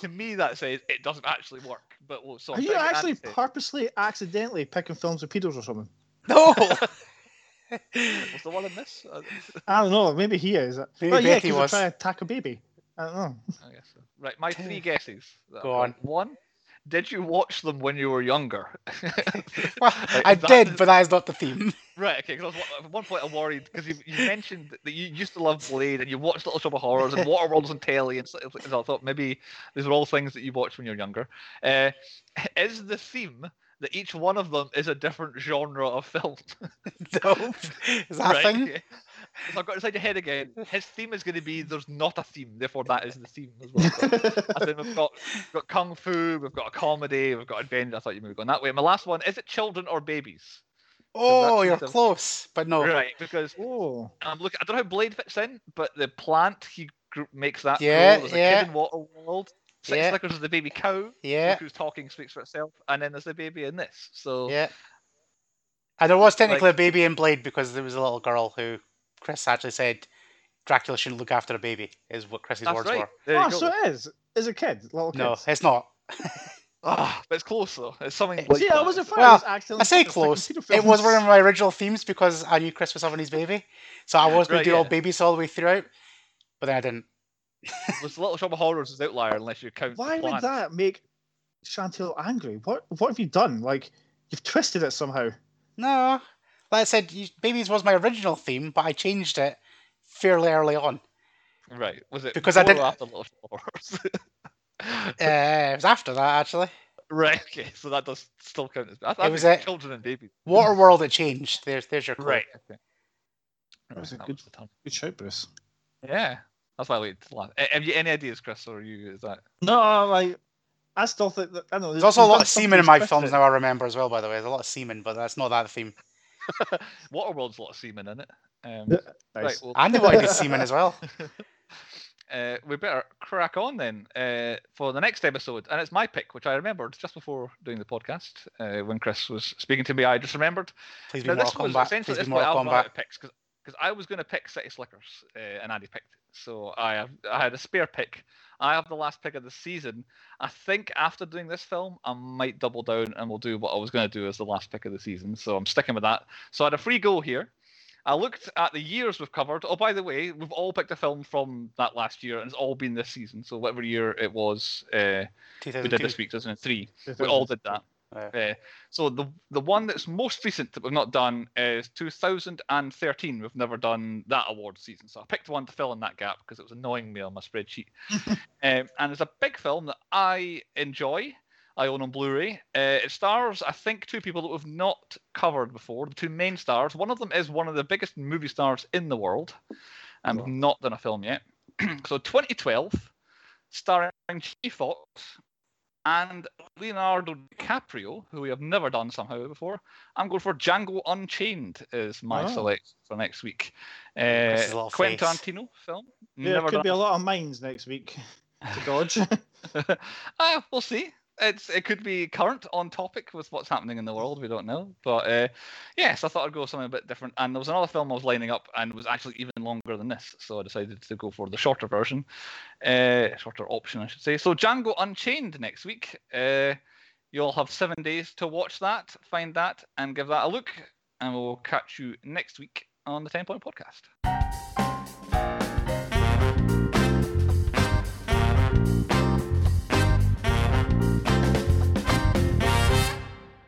to me, that says it doesn't actually work. But we'll, so Are you trying to get actually Andy to- purposely, accidentally picking films with pedos or something? No! was the one in this? I don't know. Maybe he is. Maybe well, yeah, Becky because was. trying to attack a baby. I don't know. I guess so. Right, my three guesses. Go got. on. One, did you watch them when you were younger? [LAUGHS] Well, Like, I did, is- but that is not the theme. [LAUGHS] Right, okay. Because at one point I worried because you, you mentioned that you used to love Blade and you watched Little Shop of Horrors and Waterworld was on telly, and so, so I thought maybe these are all things that you watched when you were younger. Uh, [LAUGHS] is the theme that each one of them is a different genre of film? No. Is that a right? thing? So I've got inside your head again. His theme is going to be there's not a theme, therefore that is the theme as well. So I think we've got we've got kung fu, we've got a comedy, we've got adventure. I thought you were going that way. My last one is it children or babies? Oh, you're close, but no. Right, because oh. I'm looking. I don't know how Blade fits in, but the plant he makes that. Yeah, grow. There's yeah. a kid in Waterworld. Six Yeah. Slickers is the baby cow. Yeah, Look who's talking speaks for itself, and then there's the baby in this. So yeah. And there was technically Like- a baby in Blade because there was a little girl who Chris actually said Dracula shouldn't look after a baby, is what Chris's that's words right. were. There you Oh, go. so it is. Is a kid, little kid. No, it's not. [LAUGHS] Ah, but it's close though. It's something. See, Like See, I wasn't Well, fine. accidentally I say close. It was one of my original themes because I knew Chris was having his baby. So I was going Right, to do all babies all the way throughout, but then I didn't. Was Little Shop of Horrors is outlier unless you count. the Why would that make Chantel angry? What What have you done? Like you've twisted it somehow. No. Like I said, babies was my original theme, but I changed it fairly early on. Right. Was it Because I didn't- after Little Shop? [LAUGHS] Uh, it was after that, actually. right. Okay. So that does still count as. I thought It was was a- children and babies. Waterworld, it changed. There's, there's your clue. Right. Okay. was a that good- was the. Good shout, Bruce. Yeah. That's why I waited till last. Have you any ideas, Chris, or are you? Is that? No, like I still think that I don't know. There's also a lot of semen in my films now, I remember as well, by the way. There's a lot of semen, but that's not that theme. [LAUGHS] Waterworld's a lot of semen in it. Um, Yeah, Right. Nice. Well, Andy wanted his semen as well. [LAUGHS] uh, we better crack on then uh, for the next episode, and it's my pick, which I remembered just before doing the podcast uh, when Chris was speaking to me. I just remembered. Please be Now, this Mortal was Kombat. essentially Please this be is what Mortal I've got out picks because I was going to pick City Slickers uh, and Andy picked it. So I I had a spare pick. I have the last pick of the season. I think after doing this film, I might double down and we'll do what I was going to do as the last pick of the season. So I'm sticking with that. So I had a free go here. I looked at the years we've covered. Oh, by the way, we've all picked a film from that last year, and it's all been this season. So whatever year it was, uh, we did this week, 2003. We all did that. Yeah. Uh, so the the one that's most recent that we've not done is 2013. We've never done that award season, so I picked one to fill in that gap because it was annoying me on my spreadsheet. [LAUGHS] um, and it's a big film that I enjoy. I own on Blu-ray. Uh, it stars, I think, two people that we've not covered before. The two main stars. One of them is one of the biggest movie stars in the world, and we've not done a film yet. [CLEARS THROAT] so 2012, starring Jamie Foxx, and Leonardo DiCaprio, who we have never done somehow before. I'm going for Django Unchained is my Oh. select for next week. Uh, Quentin face. Tarantino film. Yeah, there could done. be a lot of mines next week to dodge. ah, [LAUGHS] we'll see. It's it could be current on topic with what's happening in the world. We don't know, but uh, yes, I thought I'd go something a bit different. And there was another film I was lining up, and was actually even longer than this, so I decided to go for the shorter version, uh, shorter option, I should say. So Django Unchained next week. Uh, you'll have seven days to watch that, find that, and give that a look. And we'll catch you next week on the Ten Point Podcast.